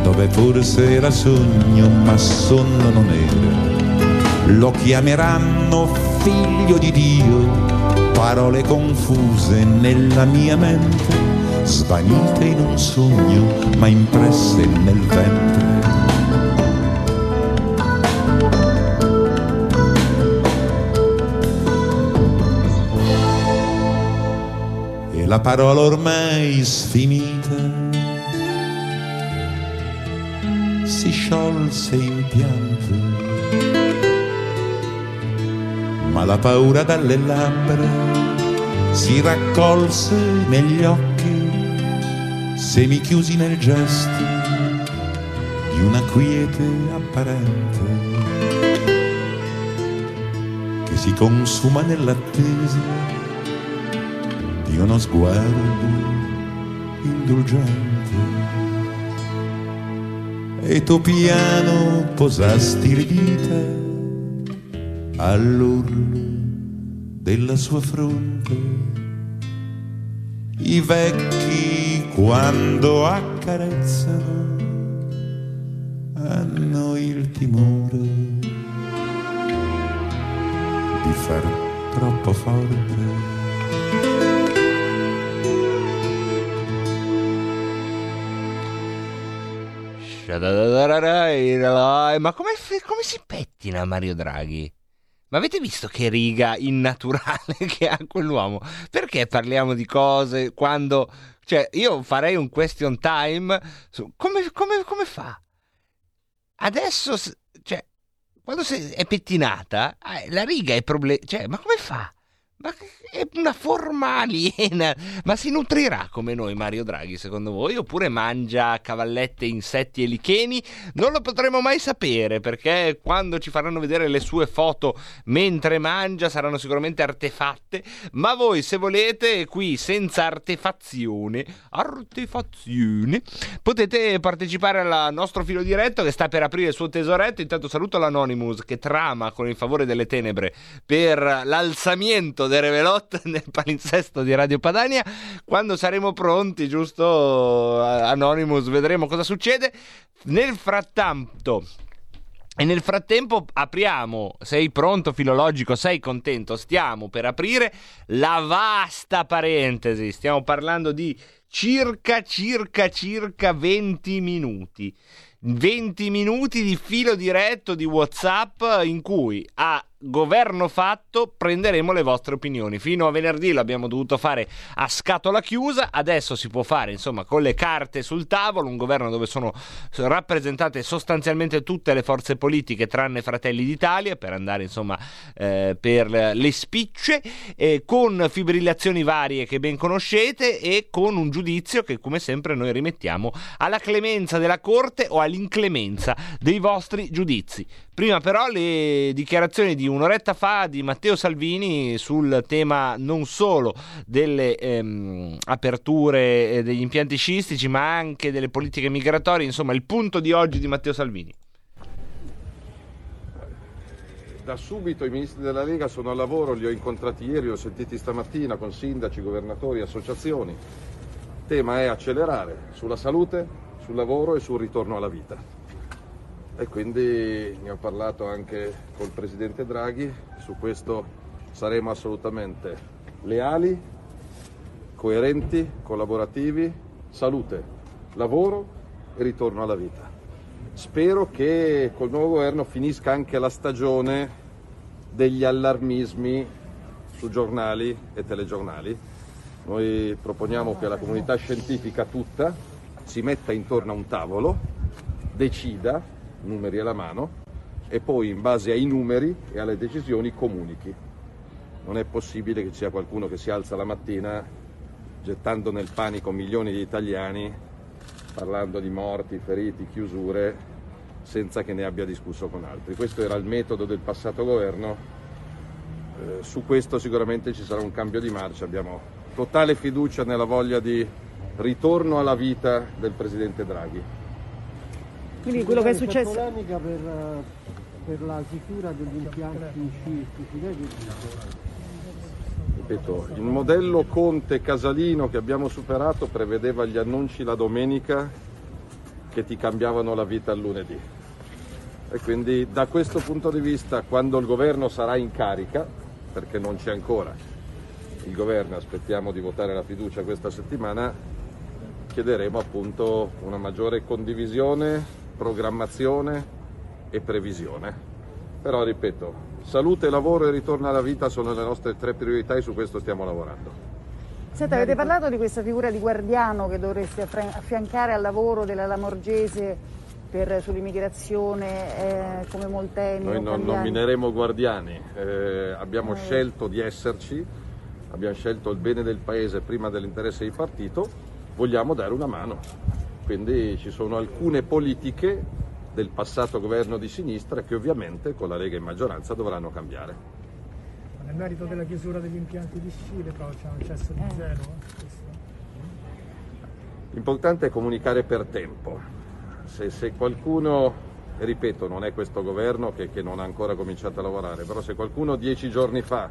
dove forse era sogno, ma sonno non era. Lo chiameranno figlio di Dio, parole confuse nella mia mente, svanite in un sogno, ma impresse nel ventre. La parola ormai sfinita si sciolse in pianto ma la paura dalle labbra si raccolse negli occhi, semi chiusi nel gesto di una quiete apparente che si consuma nell'attesa uno sguardo indulgente. E tu piano posasti le dita all'urlo della sua fronte. I vecchi quando accarezzano hanno il timore di far troppo forte. Ma come, come si pettina Mario Draghi? Ma avete visto che riga innaturale [laughs] che ha quell'uomo? Perché parliamo di cose quando... Cioè, io farei un question time su come, come, come fa? Adesso, cioè, quando è pettinata, eh, la riga è problema... Cioè, ma come fa? Ma è una forma aliena. Ma si nutrirà come noi Mario Draghi, secondo voi? Oppure mangia cavallette, insetti e licheni? Non lo potremo mai sapere perché quando ci faranno vedere le sue foto mentre mangia saranno sicuramente artefatte. Ma voi, se volete, qui senza artefazione, artefazione, potete partecipare al nostro filo diretto che sta per aprire il suo tesoretto. Intanto saluto l'Anonymous che trama con il favore delle tenebre per l'alzamento del Revelot [laughs] nel palinsesto di Radio Padania. Quando saremo pronti, giusto Anonymous, vedremo cosa succede. Nel frattanto e nel frattempo apriamo, sei pronto filologico, sei contento, stiamo per aprire la vasta parentesi, stiamo parlando di circa, circa, circa 20 minuti. 20 minuti di filo diretto di WhatsApp in cui a governo fatto prenderemo le vostre opinioni. Fino a venerdì l'abbiamo dovuto fare a scatola chiusa, adesso si può fare insomma con le carte sul tavolo, un governo dove sono rappresentate sostanzialmente tutte le forze politiche tranne Fratelli d'Italia per andare insomma eh, per le spicce, eh, con fibrillazioni varie che ben conoscete e con un giudizio che come sempre noi rimettiamo alla clemenza della Corte o all'inclemenza dei vostri giudizi. Prima però le dichiarazioni di un'oretta fa di Matteo Salvini sul tema non solo delle ehm, aperture eh, degli impianti sciistici ma anche delle politiche migratorie, insomma il punto di oggi di Matteo Salvini. Da subito i ministri della Lega sono al lavoro, li ho incontrati ieri, li ho sentiti stamattina con sindaci, governatori, associazioni. Il tema è accelerare sulla salute, sul lavoro e sul ritorno alla vita e quindi ne ho parlato anche col Presidente Draghi, su questo saremo assolutamente leali, coerenti, collaborativi, salute, lavoro e ritorno alla vita. Spero che col nuovo governo finisca anche la stagione degli allarmismi su giornali e telegiornali. Noi proponiamo che la comunità scientifica tutta si metta intorno a un tavolo, decida numeri alla mano, e poi in base ai numeri e alle decisioni comunichi. Non è possibile che ci sia qualcuno che si alza la mattina gettando nel panico milioni di italiani, parlando di morti, feriti, chiusure, senza che ne abbia discusso con altri. Questo era il metodo del passato governo, eh, su questo sicuramente ci sarà un cambio di marcia, abbiamo totale fiducia nella voglia di ritorno alla vita del Presidente Draghi. Quindi quello che è successo... C'è polemica per, per la chiusura degli impianti sciistici. Ripeto, il modello Conte Casalino che abbiamo superato prevedeva gli annunci la domenica che ti cambiavano la vita il lunedì. E quindi da questo punto di vista, quando il governo sarà in carica, perché non c'è ancora il governo, aspettiamo di votare la fiducia questa settimana, chiederemo appunto una maggiore condivisione, programmazione e previsione. Però ripeto, salute, lavoro e ritorno alla vita sono le nostre tre priorità e su questo stiamo lavorando. Senta, avete parlato di questa figura di guardiano che dovreste affiancare al lavoro della Lamorgese per, sull'immigrazione eh, come Molteni? Noi non nomineremo guardiani, eh, abbiamo eh. scelto di esserci, abbiamo scelto il bene del Paese prima dell'interesse di partito, vogliamo dare una mano. Quindi ci sono alcune politiche del passato governo di sinistra che ovviamente con la Lega in maggioranza dovranno cambiare. Nel merito della chiusura degli impianti di Scile però c'è un eccesso di zero. L'importante è comunicare per tempo. Se, se qualcuno, e ripeto, non è questo governo che, che, non ha ancora cominciato a lavorare, però se qualcuno dieci giorni fa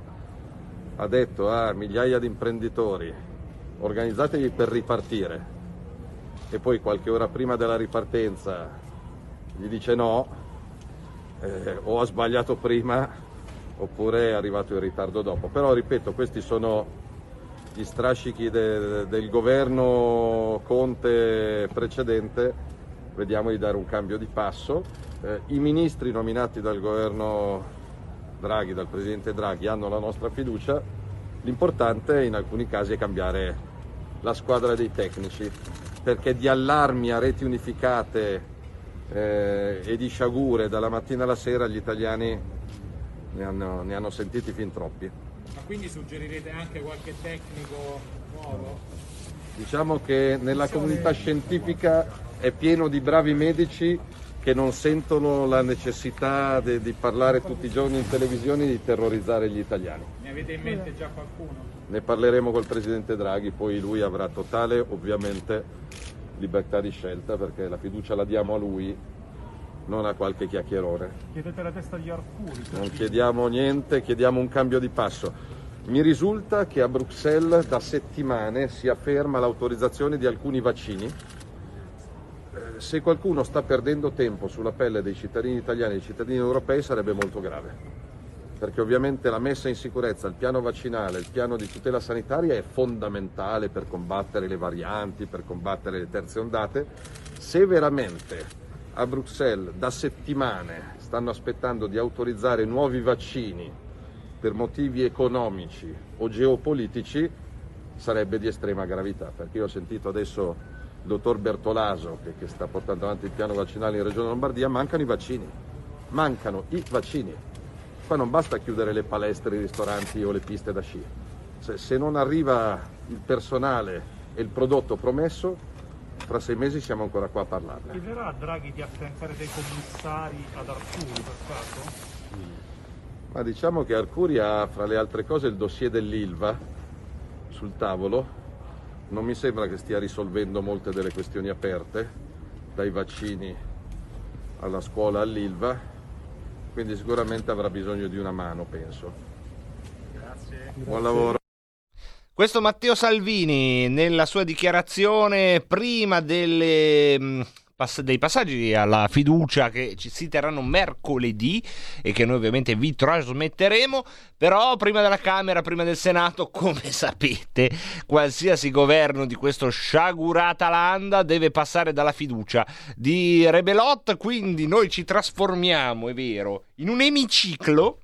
ha detto a migliaia di imprenditori organizzatevi per ripartire e poi qualche ora prima della ripartenza gli dice no, eh, o ha sbagliato prima oppure è arrivato in ritardo dopo. Però ripeto, questi sono gli strascichi de, del governo Conte precedente, vediamo di dare un cambio di passo. Eh, I ministri nominati dal governo Draghi, dal presidente Draghi, hanno la nostra fiducia, l'importante in alcuni casi è cambiare la squadra dei tecnici, perché di allarmi a reti unificate eh, e di sciagure dalla mattina alla sera gli italiani ne hanno, ne hanno sentiti fin troppi. Ma quindi suggerirete anche qualche tecnico nuovo? Diciamo che nella comunità scientifica è pieno di bravi medici che non sentono la necessità di, di parlare tutti i giorni in televisione e di terrorizzare gli italiani. Ne avete in mente già qualcuno? Ne parleremo col Presidente Draghi, poi lui avrà totale ovviamente libertà di scelta perché la fiducia la diamo a lui, non a qualche chiacchierone. Chiedete la testa di Arcuri. Non chiediamo niente, chiediamo un cambio di passo. Mi risulta che a Bruxelles da settimane si afferma l'autorizzazione di alcuni vaccini. Eh, se qualcuno sta perdendo tempo sulla pelle dei cittadini italiani e dei cittadini europei sarebbe molto grave perché ovviamente la messa in sicurezza, il piano vaccinale, il piano di tutela sanitaria è fondamentale per combattere le varianti, per combattere le terze ondate. Se veramente a Bruxelles da settimane stanno aspettando di autorizzare nuovi vaccini per motivi economici o geopolitici sarebbe di estrema gravità, perché io ho sentito adesso il dottor Bertolaso che, che sta portando avanti il piano vaccinale in Regione Lombardia, mancano i vaccini, mancano i vaccini. Qua non basta chiudere le palestre, i ristoranti o le piste da sci. Se, se non arriva il personale e il prodotto promesso, fra sei mesi siamo ancora qua a parlarne. Chiederà a Draghi di affiancare dei commissari ad Arturi per caso? Ma diciamo che Arcuri ha fra le altre cose il dossier dell'Ilva sul tavolo. Non mi sembra che stia risolvendo molte delle questioni aperte, dai vaccini alla scuola all'Ilva, quindi sicuramente avrà bisogno di una mano, penso. Grazie. Buon lavoro. Questo Matteo Salvini nella sua dichiarazione prima delle, mh, pass- dei passaggi alla fiducia che ci si terranno mercoledì e che noi ovviamente vi trasmetteremo, però prima della Camera, prima del Senato, come sapete, qualsiasi governo di questo sciagurata landa deve passare dalla fiducia di Rebelot, quindi noi ci trasformiamo, è vero, in un emiciclo.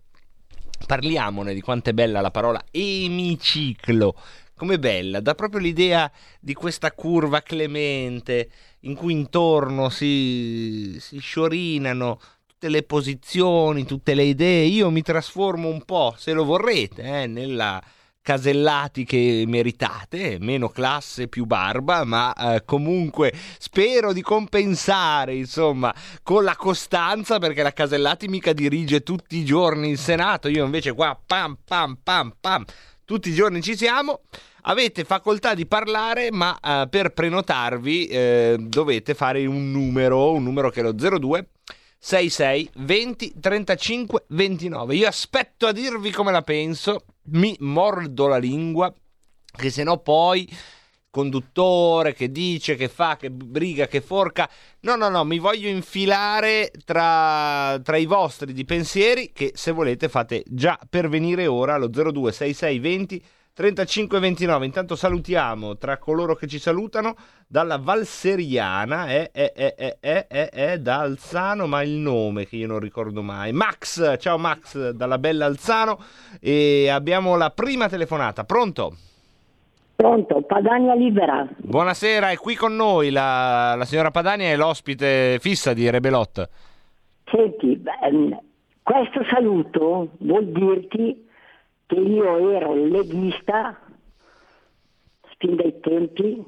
Parliamone di quanto è bella la parola emiciclo. Com'è bella, dà proprio l'idea di questa curva clemente in cui intorno si, si sciorinano tutte le posizioni, tutte le idee. Io mi trasformo un po', se lo vorrete, eh, nella Casellati che meritate, meno classe, più barba, ma eh, comunque spero di compensare, insomma, con la costanza, perché la Casellati mica dirige tutti i giorni il Senato, io invece qua pam pam pam pam, tutti i giorni ci siamo. Avete facoltà di parlare, ma eh, per prenotarvi eh, dovete fare un numero, un numero che è lo 02 66 20 35 29. Io aspetto a dirvi come la penso, mi mordo la lingua, che se no poi conduttore che dice, che fa, che briga, che forca. No, no, no, mi voglio infilare tra, tra i vostri di pensieri che se volete fate già per venire ora allo 02 66 20 35 29. Intanto salutiamo tra coloro che ci salutano dalla Valseriana, è, è, è, è, è, è, è da Alzano, ma il nome che io non ricordo mai. Max, ciao Max dalla bella Alzano e abbiamo la prima telefonata. Pronto? Pronto, Padania Libera. Buonasera, è qui con noi la, la signora Padania è l'ospite fissa di Rebelot. Senti, ehm, questo saluto vuol dirti che io ero leghista fin dai tempi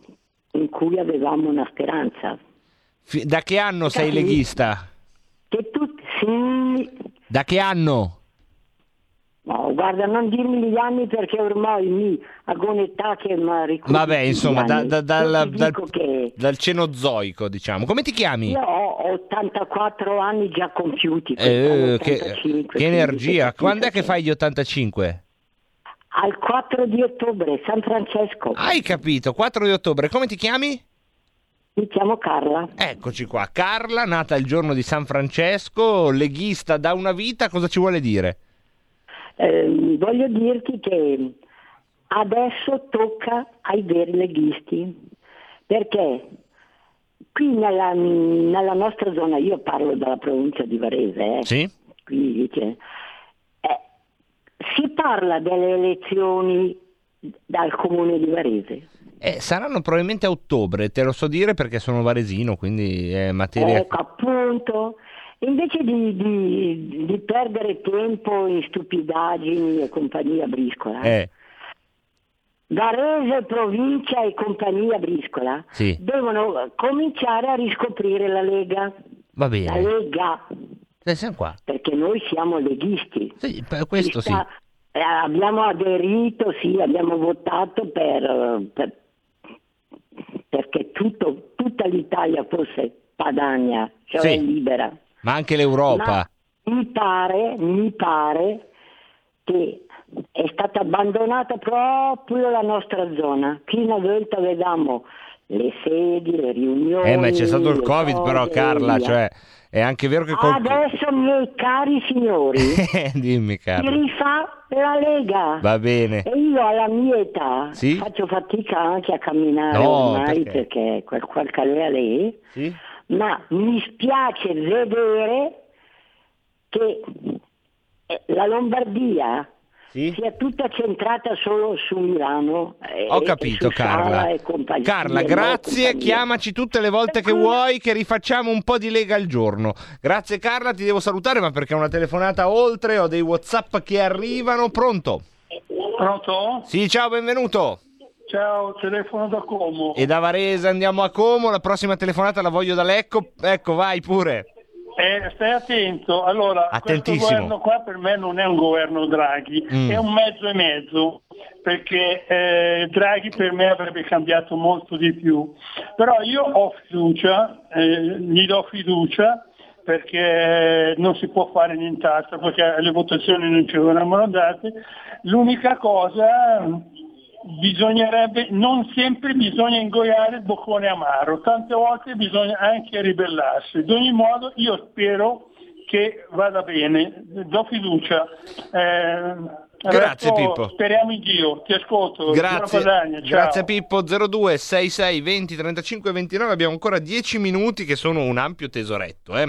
in cui avevamo una speranza. Da che anno sei Capito? leghista? Che tu sì, Da che anno? no, guarda, non dirmi gli anni perché ormai mi ho un'età che mi ricordo. Vabbè, insomma, da- da- dal, dal- che dal Cenozoico, diciamo. Come ti chiami? io ho 84 anni già compiuti. Eh, quest'anno che, 85, che quindi energia! capisci Quando è che che- fai gli 85? Al 4 di ottobre, San Francesco. Hai capito, 4 di ottobre. Come ti chiami? Mi chiamo Carla. Eccoci qua. Carla, nata il giorno di San Francesco, leghista da una vita, cosa ci vuole dire? Ehm, voglio dirti che adesso tocca ai veri leghisti, perché qui nella, nella nostra zona, io parlo della provincia di Varese, eh, Sì? qui dice, eh, si parla delle elezioni dal comune di Varese. Eh, saranno probabilmente a ottobre, te lo so dire perché sono varesino, quindi è materia... Ecco, appunto. Invece di, di- di perdere tempo in stupidaggini e compagnia briscola, Eh, Varese, provincia e compagnia briscola Sì. devono cominciare a riscoprire la Lega. va La bene. Lega, siamo qua. Perché noi siamo leghisti. Sì, per questo Ci sì. sta- eh, abbiamo aderito, sì, abbiamo votato per, per- perché tutto- tutta l'Italia fosse Padania, cioè Sì. libera. Ma anche l'Europa. Ma mi pare, mi pare che è stata abbandonata proprio la nostra zona. Qui una volta avevamo le sedi, le riunioni. Eh, ma c'è stato il Covid però, Carla, cioè è anche vero che col... Adesso, miei cari signori, [laughs] Dimmi, si Carla. rifà la Lega. Va bene. E io alla mia età Sì? faccio fatica anche a camminare No, ormai perché? perché quel qual calea lì, Sì? ma mi spiace vedere che eh, la Lombardia sia tutta centrata solo su Milano. eh, Ho e capito Carla. e Carla, e grazie, chiamaci tutte le volte che vuoi che rifacciamo un po' di lega al giorno. Grazie Carla, ti devo salutare ma perché è una telefonata oltre, ho dei Whatsapp che arrivano, pronto? Pronto? Sì, ciao, benvenuto. Ciao, telefono da Como. E da Varese andiamo a Como, la prossima telefonata la voglio da Lecco. Ecco, vai pure. Eh, stai attento, allora questo Attentissimo. governo qua per me non è un governo Draghi, Mm. è un mezzo e mezzo, perché eh, Draghi per me avrebbe cambiato molto di più. Però io ho fiducia, eh, gli do fiducia perché non si può fare nient'altro, perché le votazioni non ci verranno andate. L'unica cosa bisognerebbe, non sempre bisogna ingoiare il boccone amaro, tante volte bisogna anche ribellarsi. Ad ogni modo io spero che vada bene, do fiducia. Eh, Grazie, adesso Pippo. Speriamo in Dio, ti ascolto. Grazie, Padania, grazie Pippo 02 66 20 35 29 abbiamo ancora 10 minuti che sono un ampio tesoretto eh,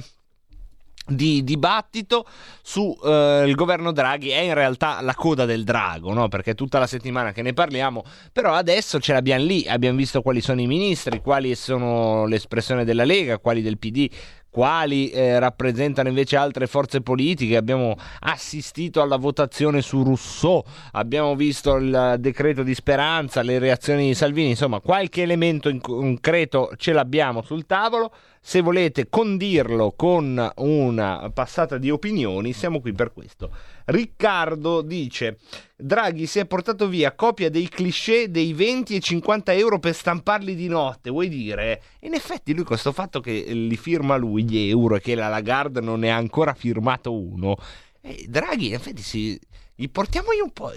di dibattito su eh, governo Draghi è in realtà la coda del drago no? perché è tutta la settimana che ne parliamo però adesso ce l'abbiamo lì abbiamo visto quali sono i ministri quali sono l'espressione della Lega quali del PD quali eh, rappresentano invece altre forze politiche. Abbiamo assistito alla votazione su Rousseau, abbiamo visto il decreto di speranza, le reazioni di Salvini, insomma qualche elemento in concreto ce l'abbiamo sul tavolo. Se volete condirlo con una passata di opinioni, siamo qui per questo. Riccardo dice: Draghi si è portato via copia dei cliché dei 20 e 50 euro per stamparli di notte. Vuoi dire? In effetti, lui, questo fatto che li firma lui gli euro e che la Lagarde non ne ha ancora firmato uno, eh, Draghi, in effetti, si, gli portiamogli un po'.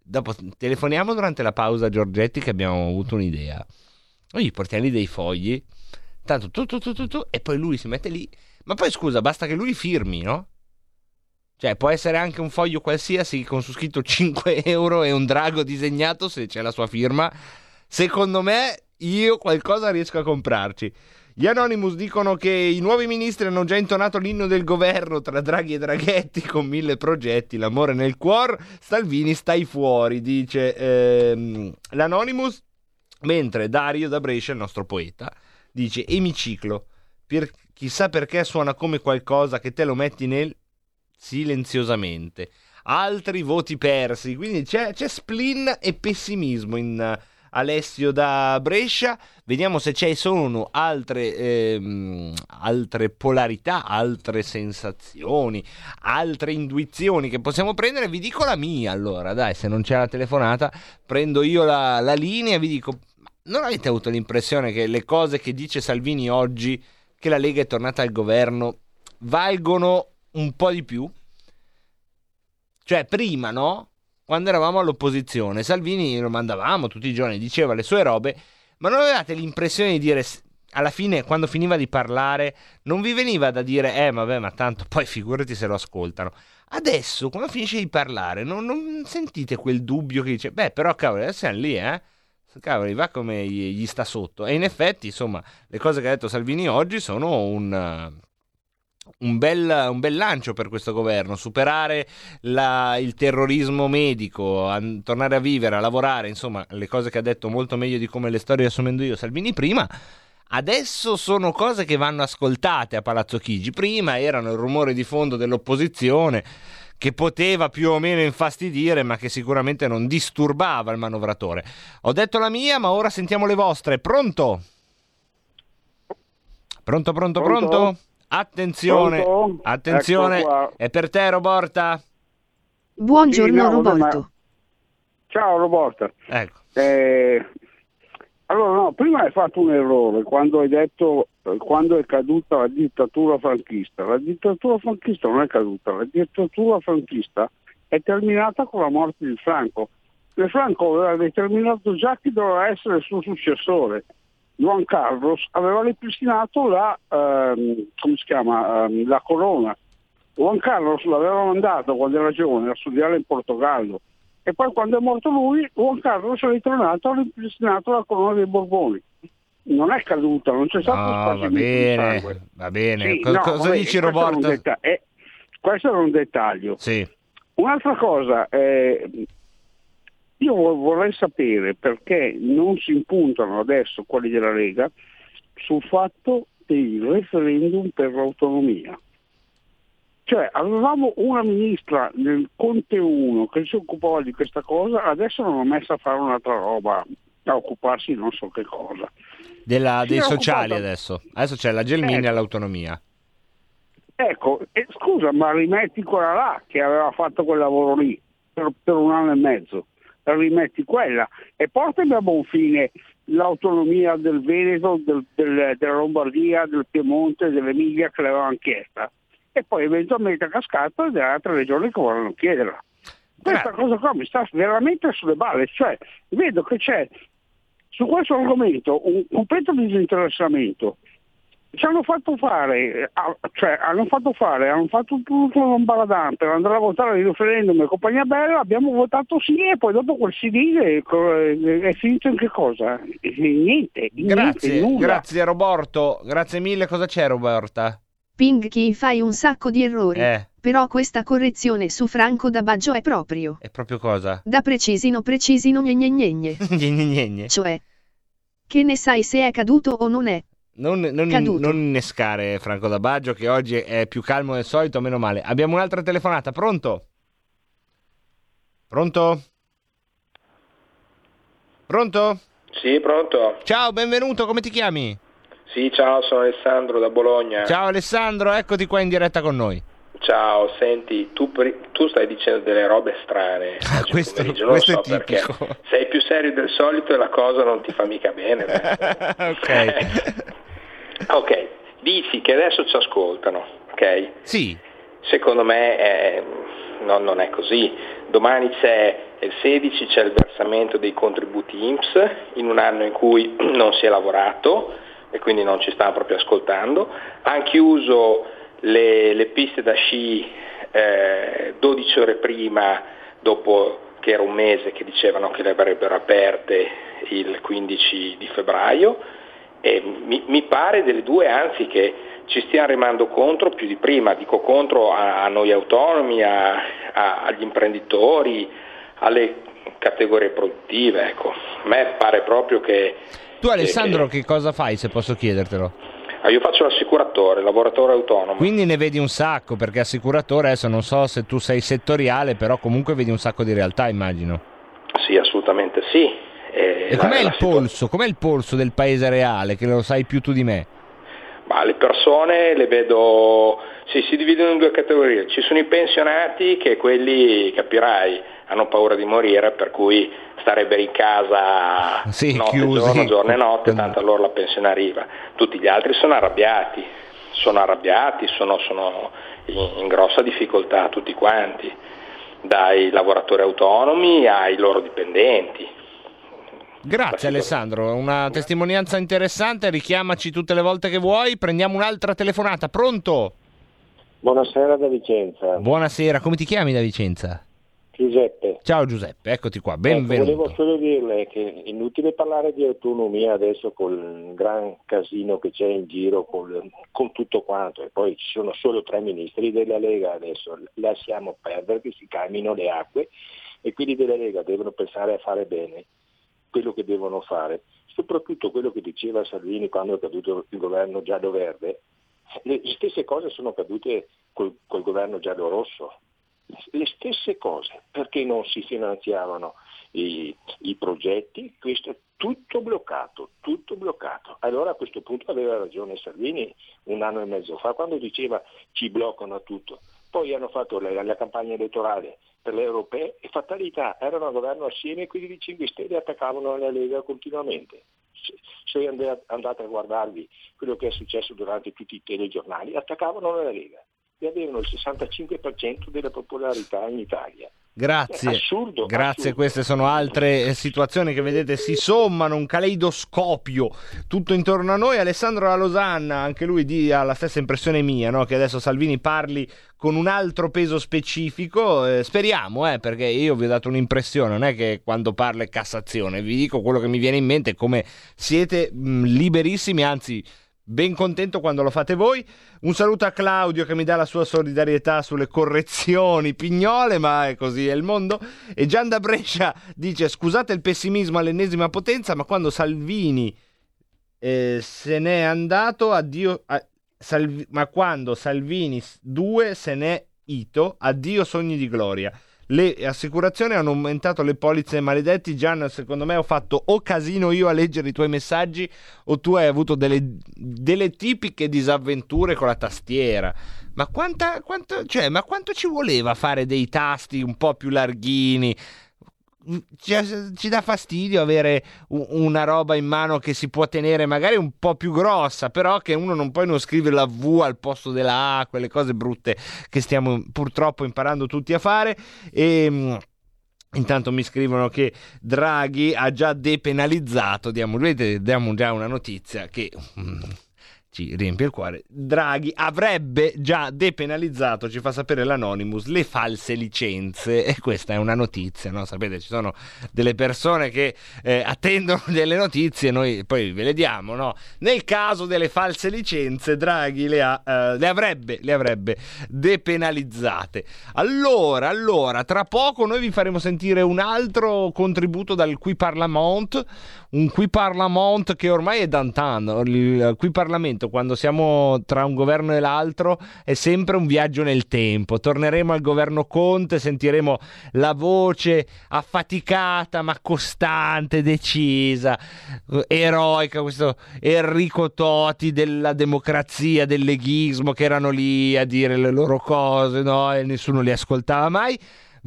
Dopo telefoniamo durante la pausa Giorgetti che abbiamo avuto un'idea. Noi gli portiamo lì dei fogli, tanto tu, tu, tu, tu, tu, e poi lui si mette lì. Ma poi scusa, basta che lui firmi, no? Cioè, può essere anche un foglio qualsiasi con su scritto 5 [laughs] euro e un drago disegnato se c'è la sua firma. Secondo me, io qualcosa riesco a comprarci. Gli Anonymous dicono che i nuovi ministri hanno già intonato l'inno del governo tra Draghi e Draghetti con mille progetti, l'amore nel cuore. Salvini stai fuori, dice ehm, l'Anonymous. Mentre Dario da Brescia, il nostro poeta, dice emiciclo. Per, chissà perché suona come qualcosa che te lo metti nel silenziosamente. Altri voti persi, quindi c'è, c'è spleen e pessimismo in uh, Alessio da Brescia. Vediamo se ci sono altre, ehm, altre polarità, altre sensazioni, altre intuizioni che possiamo prendere. Vi dico la mia allora, dai, se non c'è la telefonata, prendo io la, la linea e vi dico: non avete avuto l'impressione che le cose che dice Salvini oggi, che la Lega è tornata al governo, valgono un po' di più? Cioè, prima, no? Quando eravamo all'opposizione, Salvini lo mandavamo tutti i giorni, diceva le sue robe, ma non avevate l'impressione di dire, alla fine, quando finiva di parlare, non vi veniva da dire, eh, vabbè, ma tanto poi figurati se lo ascoltano. Adesso, quando finisce di parlare, non, non sentite quel dubbio che dice, beh, però cavolo, adesso siamo lì, eh? Cavoli, va come gli, gli sta sotto. E in effetti, insomma, le cose che ha detto Salvini oggi sono un un bel, un bel, lancio per questo governo, superare la, il terrorismo medico, a, tornare a vivere, a lavorare, insomma, le cose che ha detto molto meglio di come le sto riassumendo io Salvini prima. Adesso sono cose che vanno ascoltate a Palazzo Chigi. Prima erano il rumore di fondo dell'opposizione che poteva più o meno infastidire, ma che sicuramente non disturbava il manovratore. Ho detto la mia, ma ora sentiamo le vostre. Pronto? Pronto, pronto, pronto? pronto? Attenzione, Pronto? attenzione, Ecco è per te Roborta? Sì, Buongiorno no, Roborto. ma- Ciao Roborta. Ecco. Eh, allora no, prima hai fatto un errore quando hai detto eh, quando è caduta la dittatura franchista. La dittatura franchista non è caduta, la dittatura franchista è terminata con la morte di Franco. E Franco aveva determinato già chi doveva essere il suo successore. Juan Carlos aveva ripristinato la, ehm, chiama, ehm, la corona. Juan Carlos l'aveva mandato quando era giovane a studiare in Portogallo e poi quando è morto lui Juan Carlos è ritornato e ha ripristinato la corona dei Borboni. Non è caduta, non c'è stato No, va spargimento di bene, sangue. va bene. Sì, Co- no, cosa vabbè, dici questo Roborto? detta- eh, questo era un dettaglio. Un'altra cosa, eh, io vo- vorrei sapere perché non si impuntano adesso quelli della Lega sul fatto del referendum per l'autonomia. Cioè, avevamo una ministra nel Conte 1 che si occupava di questa cosa, adesso l'hanno messa a fare un'altra roba, a occuparsi di non so che cosa. Della- dei sociali occupata- adesso. Adesso c'è la Gelmini Ecco. all'autonomia. Ecco, e scusa, ma rimetti quella là che aveva fatto quel lavoro lì per, per un anno e mezzo, rimetti quella e portami a buon fine l'autonomia del Veneto, del- del- della Lombardia, del Piemonte, dell'Emilia che l'avevano chiesta e poi eventualmente a cascata delle altre regioni che vogliono chiederla. Questa cosa qua mi sta veramente sulle balle, cioè vedo che c'è su questo argomento un completo disinteressamento ci hanno fatto fare, ah, cioè hanno fatto fare, hanno fatto tutto un baladan per andare a votare il referendum e compagnia bella, abbiamo votato sì e poi dopo quel sì lì è, è finito in che cosa? Eh, Niente, Grazie, niente, nulla. grazie Roborto. Grazie mille. Cosa c'è Roberta? Ping chi fai un sacco di errori. Eh. Però questa correzione su Franco da Baggio è proprio. È proprio cosa? Da precisino precisino gne gne gne gne. [laughs] Gne, gne, gne. Cioè. Che ne sai se è caduto o non è? Non, non- non innescare Franco da Baggio che oggi è più calmo del solito, meno male. Abbiamo un'altra telefonata, pronto? Pronto? Pronto? Sì, pronto? Ciao, benvenuto, come ti chiami? Sì, ciao, sono Alessandro da Bologna. Ciao Alessandro, eccoti qua in diretta con noi. Ciao, senti, tu, tu stai dicendo delle robe strane. Ah, questo- questo so è tipico. perché. Sei più serio del solito e la cosa non ti fa mica bene. [laughs] ok. [laughs] ok, dici che adesso ci ascoltano, ok? Sì. Secondo me eh, no, non è così. Domani c'è il 16 c'è il versamento dei contributi INPS in un anno in cui [clears throat] non si è lavorato e quindi non ci stanno proprio ascoltando. Hanno chiuso le, le piste da sci eh, 12 ore prima, dopo che era un mese che dicevano che le avrebbero aperte il 15 di febbraio e mi, mi pare delle due anzi che ci stiamo remando contro più di prima, dico contro a, a noi autonomi, a- a- agli imprenditori, alle categorie produttive. Ecco. A me pare proprio che Tu Alessandro che cosa fai se posso chiedertelo? Ah, io faccio l'assicuratore, lavoratore autonomo. Quindi ne vedi un sacco, perché assicuratore adesso non so se tu sei settoriale, però comunque vedi un sacco di realtà immagino. Sì, assolutamente sì. E E la- com'è la il polso? Com'è il polso del paese reale, che lo sai più tu di me? Ma le persone le vedo, sì, si dividono in due categorie. Ci sono i pensionati che quelli, capirai, hanno paura di morire, per cui starebbero in casa Sì, notte chiusi. giorno, giorno e notte, tanto a loro la pensione arriva. Tutti gli altri sono arrabbiati, sono arrabbiati, sono, sono in, in grossa difficoltà tutti quanti, dai lavoratori autonomi ai loro dipendenti. Grazie Alessandro, una testimonianza interessante, richiamaci tutte le volte che vuoi, prendiamo un'altra telefonata, pronto? Buonasera da Vicenza, Buonasera, come ti chiami da Vicenza? Giuseppe. Ciao Giuseppe, eccoti qua, Ecco, benvenuto. volevo solo dirle che è inutile parlare di autonomia adesso col gran casino che c'è in giro col- con tutto quanto e poi ci sono solo tre ministri della Lega adesso, lasciamo perdere che si calmino le acque e quelli della Lega devono pensare a fare bene quello che devono fare, soprattutto quello che diceva Salvini quando è caduto il governo giallo-verde, le stesse cose sono cadute col, col governo giallo-rosso, le stesse cose, perché non si finanziavano i, i progetti, questo è tutto bloccato, tutto bloccato. Allora a questo punto aveva ragione Salvini un anno e mezzo fa quando diceva ci bloccano tutto. Poi hanno fatto la, la campagna elettorale per le europee e fatalità, erano a governo assieme e quelli di 5 Stelle attaccavano la Lega continuamente. Se, se and- andate a guardarvi quello che è successo durante tutti i telegiornali, attaccavano la Lega e avevano il 65% della popolarità in Italia. Grazie, assurdo, grazie. assurdo. Queste sono altre eh, situazioni che vedete si sommano, un caleidoscopio tutto intorno a noi. Alessandro La Losanna, anche lui ha la stessa impressione mia, no? che adesso Salvini parli con un altro peso specifico. Eh, speriamo, eh, perché io vi ho dato un'impressione, non è che quando parla è Cassazione, vi dico quello che mi viene in mente, come siete mh, liberissimi, anzi ben contento quando lo fate voi. Un saluto a Claudio che mi dà la sua solidarietà sulle correzioni pignole, ma è così è il mondo. E Gian da Brescia dice: Scusate il pessimismo all'ennesima potenza, ma quando Salvini eh, se n'è andato, addio. a- Salvi- ma quando Salvini 2 se n'è ito, addio sogni di gloria. Le assicurazioni hanno aumentato le polizze maledetti. Gian, secondo me ho fatto o casino io a leggere i tuoi messaggi o tu hai avuto delle, delle tipiche disavventure con la tastiera. Ma, quanta, quanto, cioè, ma quanto ci voleva fare dei tasti un po' più larghini? Ci, ci dà fastidio avere una roba in mano che si può tenere magari un po' più grossa, però che uno non può non scrivere la V al posto della A, quelle cose brutte che stiamo purtroppo imparando tutti a fare. E. mm, Intanto mi scrivono che Draghi ha già depenalizzato, diamo, diamo già una notizia che mm, ci riempie il cuore. Draghi avrebbe già depenalizzato, ci fa sapere l'Anonymous, le false licenze e questa è una notizia, no? Sapete, ci sono delle persone che eh, attendono [laughs] delle notizie, noi poi ve le diamo, no? Nel caso delle false licenze, Draghi le, ha, eh, le avrebbe, le avrebbe depenalizzate. Allora, allora, tra poco noi vi faremo sentire un altro contributo dal Qui Parlement, un Qui Parlement che ormai è d'antan, il Qui Parlamento quando siamo tra un governo e l'altro è sempre un viaggio nel tempo. Torneremo al governo Conte, sentiremo la voce affaticata ma costante, decisa, eh, eroica, questo Enrico Toti della democrazia, del leghismo che erano lì a dire le loro cose, no? E nessuno li ascoltava mai.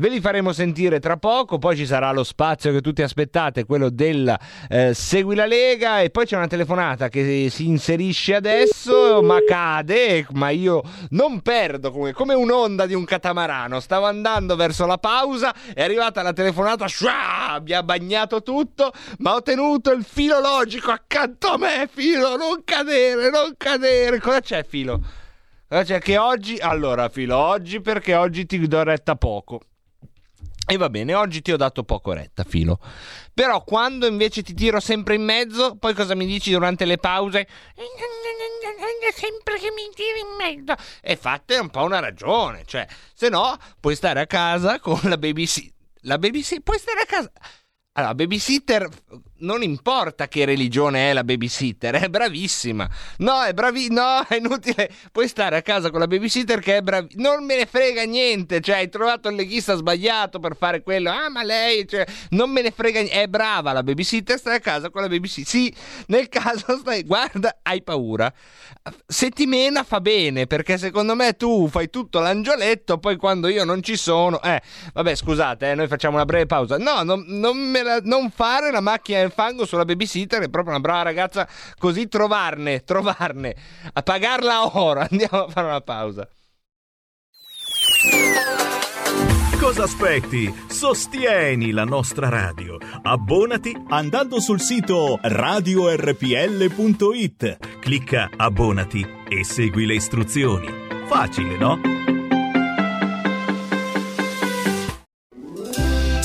Ve li faremo sentire tra poco, poi ci sarà lo spazio che tutti aspettate, quello del eh, Segui la Lega e poi c'è una telefonata che si inserisce adesso, ma cade, ma io non perdo come, come un'onda di un catamarano. Stavo andando verso la pausa, è arrivata la telefonata, shua, mi ha bagnato tutto, ma ho tenuto il filo logico accanto a me, filo, non cadere, non cadere. Cosa c'è, filo? Cosa c'è che oggi, allora, filo, oggi perché oggi ti do retta poco. E va bene, oggi ti ho dato poco retta, filo. Però quando invece ti tiro sempre in mezzo, poi cosa mi dici durante le pause? Sempre che mi tiri in mezzo. E fate un po' una ragione, cioè, se no puoi stare a casa con la babysitter. La babysitter, puoi stare a casa. Allora, babysitter, non importa che religione è la babysitter, è bravissima. No, è bravi, no, [laughs] è inutile. Puoi stare a casa con la babysitter che è bravissima. Non me ne frega niente, cioè hai trovato il leghista sbagliato per fare quello. Ah, ma lei, cioè, non me ne frega niente. È brava la babysitter, stai a casa con la babysitter. Sì, nel [laughs] caso stai, guarda, hai paura. Settimana fa bene, perché secondo me tu fai tutto l'angioletto, poi quando io non ci sono, eh, vabbè, scusate, eh, noi facciamo una breve pausa. No, non, non la- non fare la macchina del fango sulla babysitter, è proprio una brava ragazza, così trovarne, trovarne, a pagarla ora. [laughs] Andiamo a fare una pausa. Cosa aspetti? Sostieni la nostra radio. Abbonati andando sul sito radiorpl.it. Clicca abbonati e segui le istruzioni. Facile, no?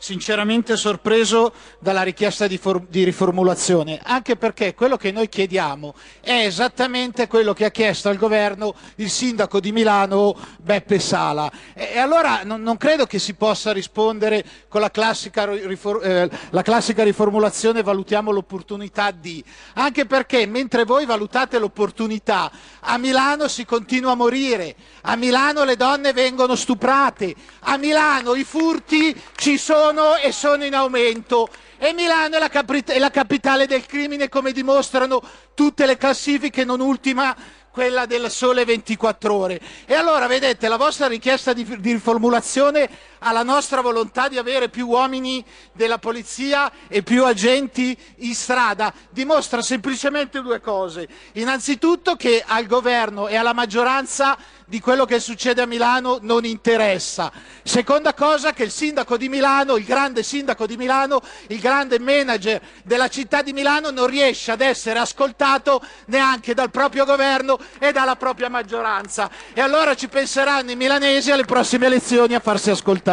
Sinceramente sorpreso dalla richiesta di, di riformulazione, anche perché quello che noi chiediamo è esattamente quello che ha chiesto al governo il sindaco di Milano Beppe Sala. E, e allora non, non credo che si possa rispondere con la classica, eh, la classica riformulazione valutiamo l'opportunità di, anche perché mentre voi valutate l'opportunità, a Milano si continua a morire, a Milano le donne vengono stuprate, a Milano i furti ci sono e sono in aumento e Milano è la, capi- è la capitale del crimine come dimostrano tutte le classifiche, non ultima quella del sole 24 ore. E allora vedete, la vostra richiesta di, di riformulazione alla nostra volontà di avere più uomini della polizia e più agenti in strada dimostra semplicemente due cose. Innanzitutto che al governo e alla maggioranza di quello che succede a Milano non interessa. Seconda cosa che il sindaco di Milano, il grande sindaco di Milano, il grande manager della città di Milano non riesce ad essere ascoltato neanche dal proprio governo e dalla propria maggioranza. E allora ci penseranno i milanesi alle prossime elezioni a farsi ascoltare.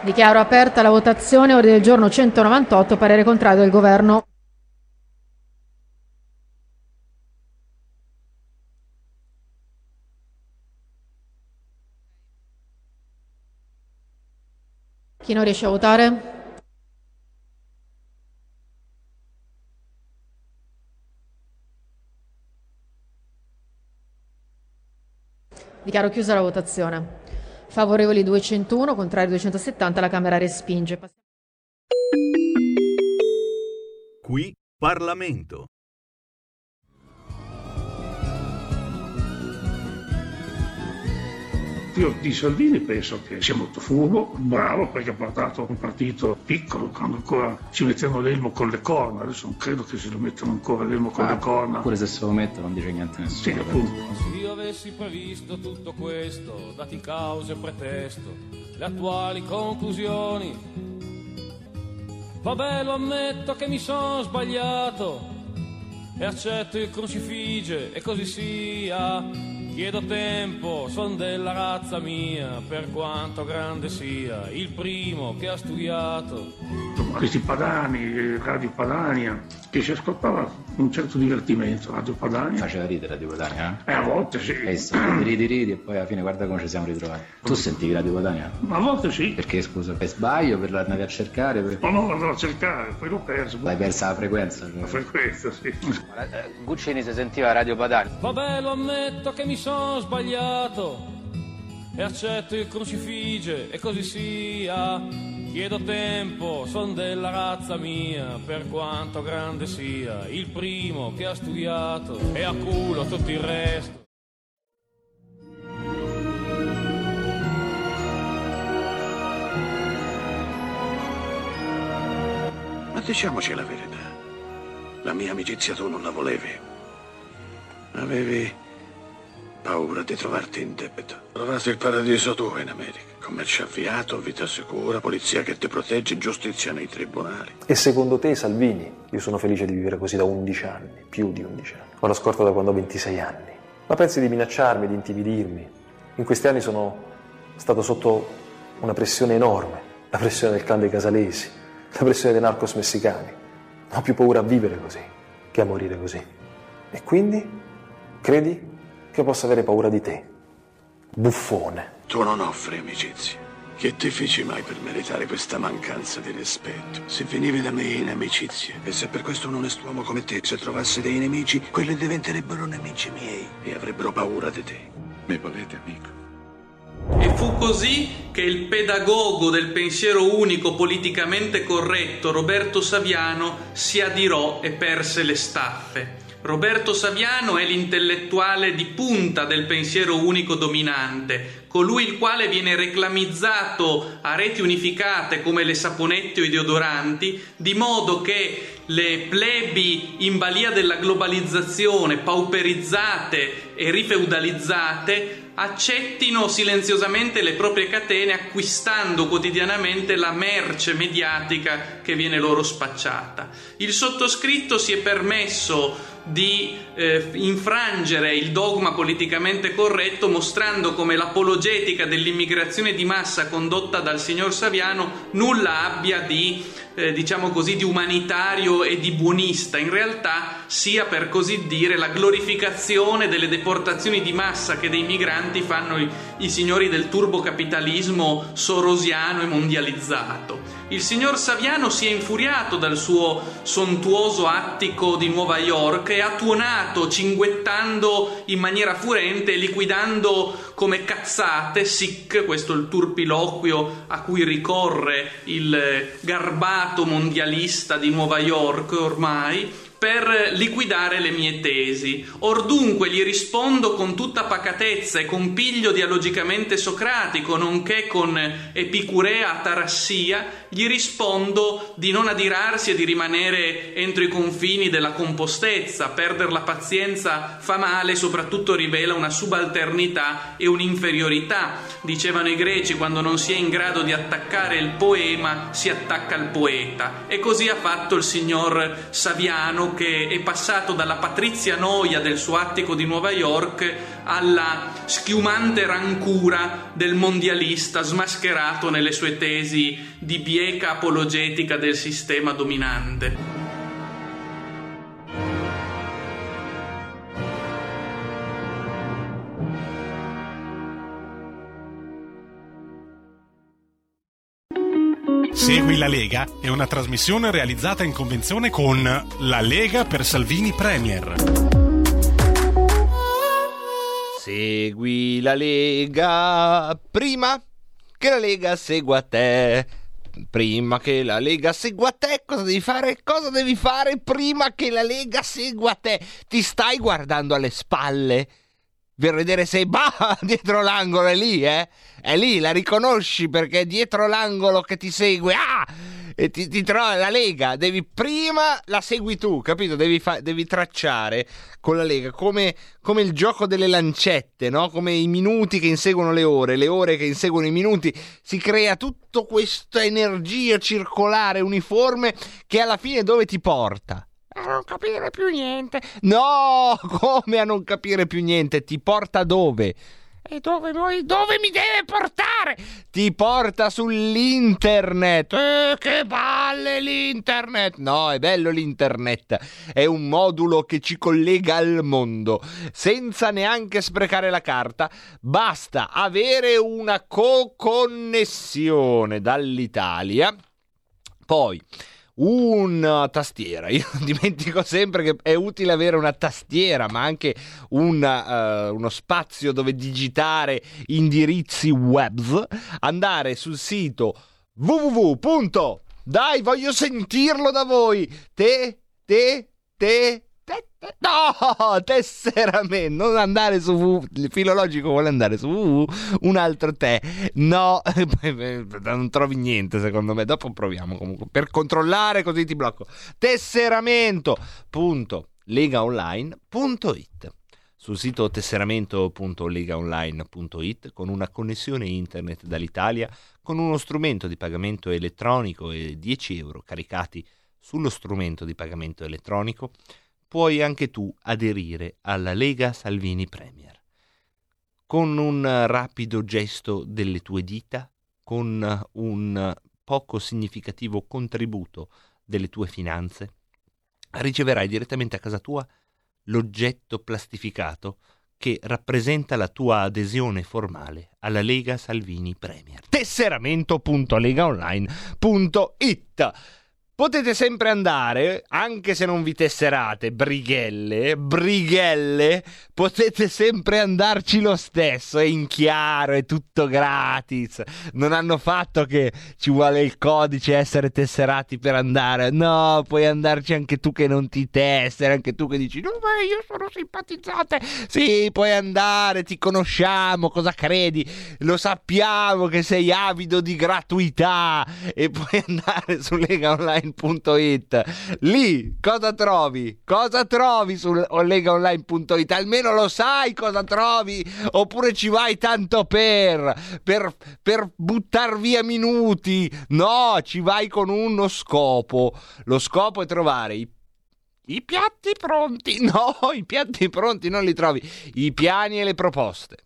Dichiaro aperta la votazione, ordine del giorno 198, parere contrario del governo. Chi non riesce a votare? Dichiaro chiusa la votazione. Favorevoli 201, contrari 270, la Camera respinge. Qui Parlamento. Io di Salvini penso che sia molto furbo, bravo perché ha portato un partito piccolo quando ancora ci mettevano l'elmo con le corna, adesso non credo che se lo mettano ancora l'elmo con Ah, le corna. Pure se se lo mettono non dice niente nessuno. Sì, appunto. Se io avessi previsto tutto questo, dati cause e pretesto, le attuali conclusioni, vabbè lo ammetto che mi sono sbagliato e accetto il crucifige e così sia. Chiedo tempo, son della razza mia, per quanto grande sia, il primo che ha studiato. Questi Padani, eh, Radio Padania, che si ascoltava un certo divertimento, Radio Padania. Faceva ridere Radio Padania, Eh, a volte sì. eh? E sta, ridi ridi e poi alla fine guarda come ci siamo ritrovati. Tu sentivi Radio Padania? Ma a volte sì. Perché scusa, per sbaglio, per l'andavi a cercare? Per... Ma no, andavo a cercare, poi l'ho perso. L'hai persa la frequenza? cioè. La frequenza, sì. Guccini si sentiva Radio Padania. Vabbè lo ammetto che mi sono sbagliato e accetto il crucifige e così sia. Chiedo tempo, son della razza mia, per quanto grande sia, il primo che ha studiato e a culo tutto il resto. Ma diciamoci la verità. La mia amicizia tu non la volevi. Avevi paura di trovarti in debito. Trovasti il paradiso tu in America. Commercio avviato, vita sicura, polizia che ti protegge, giustizia nei tribunali. E secondo te, Salvini, io sono felice di vivere così da 11 anni, più di 11 anni. Ho la scorta da quando ho 26 anni. Ma pensi di minacciarmi, di intimidirmi? In questi anni sono stato sotto una pressione enorme, la pressione del clan dei Casalesi, la pressione dei narcos messicani. Ho più paura a vivere così che a morire così. E quindi credi che possa avere paura di te? Buffone. Tu non offri amicizia. Che ti feci mai per meritare questa mancanza di rispetto? Se venivi da me in amicizia, e se per questo un onest'uomo come te, se trovasse dei nemici, quelli diventerebbero nemici miei e avrebbero paura di te. Mi volete, amico? E fu così che il pedagogo del pensiero unico politicamente corretto, Roberto Saviano, si adirò e perse le staffe. Roberto Saviano è l'intellettuale di punta del pensiero unico dominante, colui il quale viene reclamizzato a reti unificate come le saponette o i deodoranti, di modo che le plebi in balia della globalizzazione, pauperizzate e rifeudalizzate, accettino silenziosamente le proprie catene acquistando quotidianamente la merce mediatica che viene loro spacciata. Il sottoscritto si è permesso di eh, infrangere il dogma politicamente corretto mostrando come l'apologetica dell'immigrazione di massa condotta dal signor Saviano nulla abbia di eh, diciamo così di umanitario e di buonista. In realtà sia per così dire la glorificazione delle deportazioni di massa che dei migranti fanno i, i signori del turbocapitalismo sorosiano e mondializzato il signor Saviano si è infuriato dal suo sontuoso attico di Nuova York e ha tuonato cinguettando in maniera furente, liquidando come cazzate, sic, questo è il turpiloquio a cui ricorre il garbato mondialista di Nuova York ormai, per liquidare le mie tesi. Or dunque gli rispondo con tutta pacatezza e con piglio dialogicamente socratico, nonché con epicurea atarassia, gli rispondo di non adirarsi e di rimanere entro i confini della compostezza. Perdere la pazienza fa male, soprattutto rivela una subalternità e un'inferiorità. Dicevano i greci, quando non si è in grado di attaccare il poema, si attacca al poeta. E così ha fatto il signor Saviano che è passato dalla patrizia noia del suo attico di Nuova York alla schiumante rancura del mondialista smascherato nelle sue tesi di bieca apologetica del sistema dominante. Segui la Lega è una trasmissione realizzata in convenzione con La Lega per Salvini Premier. Segui la Lega prima che la Lega segua te. Prima che la Lega segua te, cosa devi fare? Cosa devi fare prima che la Lega segua te? Ti stai guardando alle spalle? Per vedere se bah, [laughs] dietro l'angolo è lì, eh? È lì, la riconosci perché è dietro l'angolo che ti segue. Ah! E ti, ti trova la Lega, devi prima la segui tu, capito? Devi, fa- devi tracciare con la Lega come, come, il gioco delle lancette, no? Come i minuti che inseguono le ore, le ore che inseguono i minuti. Si crea tutta questa energia circolare uniforme che alla fine dove ti porta? A non capire più niente. No, [laughs] come a non capire più niente? Ti porta dove? E dove, vuoi, dove mi deve portare? Ti porta sull'internet. Eh, che balle l'internet! No, è bello l'internet. È un modulo che ci collega al mondo. Senza neanche sprecare la carta, basta avere una co-connessione dall'Italia. Poi una tastiera. [laughs] Io dimentico sempre che è utile avere una tastiera, ma anche una, uh, uno spazio dove digitare indirizzi web. Andare sul sito www. Dai, voglio sentirlo da voi. Te, te, te, No, tesseramento, non andare su www, il filologico vuole andare su www, un altro te. No, [laughs] non trovi niente secondo me, dopo proviamo comunque. Per controllare così ti blocco. Tesseramento.legaonline.it sul sito tesseramento.legaonline.it con una connessione internet dall'Italia con uno strumento di pagamento elettronico e 10 euro caricati sullo strumento di pagamento elettronico puoi anche tu aderire alla Lega Salvini Premier. Con un rapido gesto delle tue dita, con un poco significativo contributo delle tue finanze, riceverai direttamente a casa tua l'oggetto plastificato che rappresenta la tua adesione formale alla Lega Salvini Premier. Tesseramento.legaonline.it Potete sempre andare, anche se non vi tesserate, brighelle, brighelle, potete sempre andarci lo stesso, è in chiaro, è tutto gratis. Non hanno fatto che ci vuole il codice essere tesserati per andare. No, puoi andarci anche tu che non ti tesseri, anche tu che dici "No, ma io sono simpatizzante". Sì, puoi andare, ti conosciamo, cosa credi? Lo sappiamo che sei avido di gratuità e puoi andare su Lega Online legaonline.it. Lì cosa trovi? Cosa trovi su legaonline.it? Almeno lo sai cosa trovi? Oppure ci vai tanto per, per, per buttar via minuti? No, ci vai con uno scopo. Lo scopo è trovare i i piatti pronti, [laughs] no, i piatti pronti non li trovi, i piani e le proposte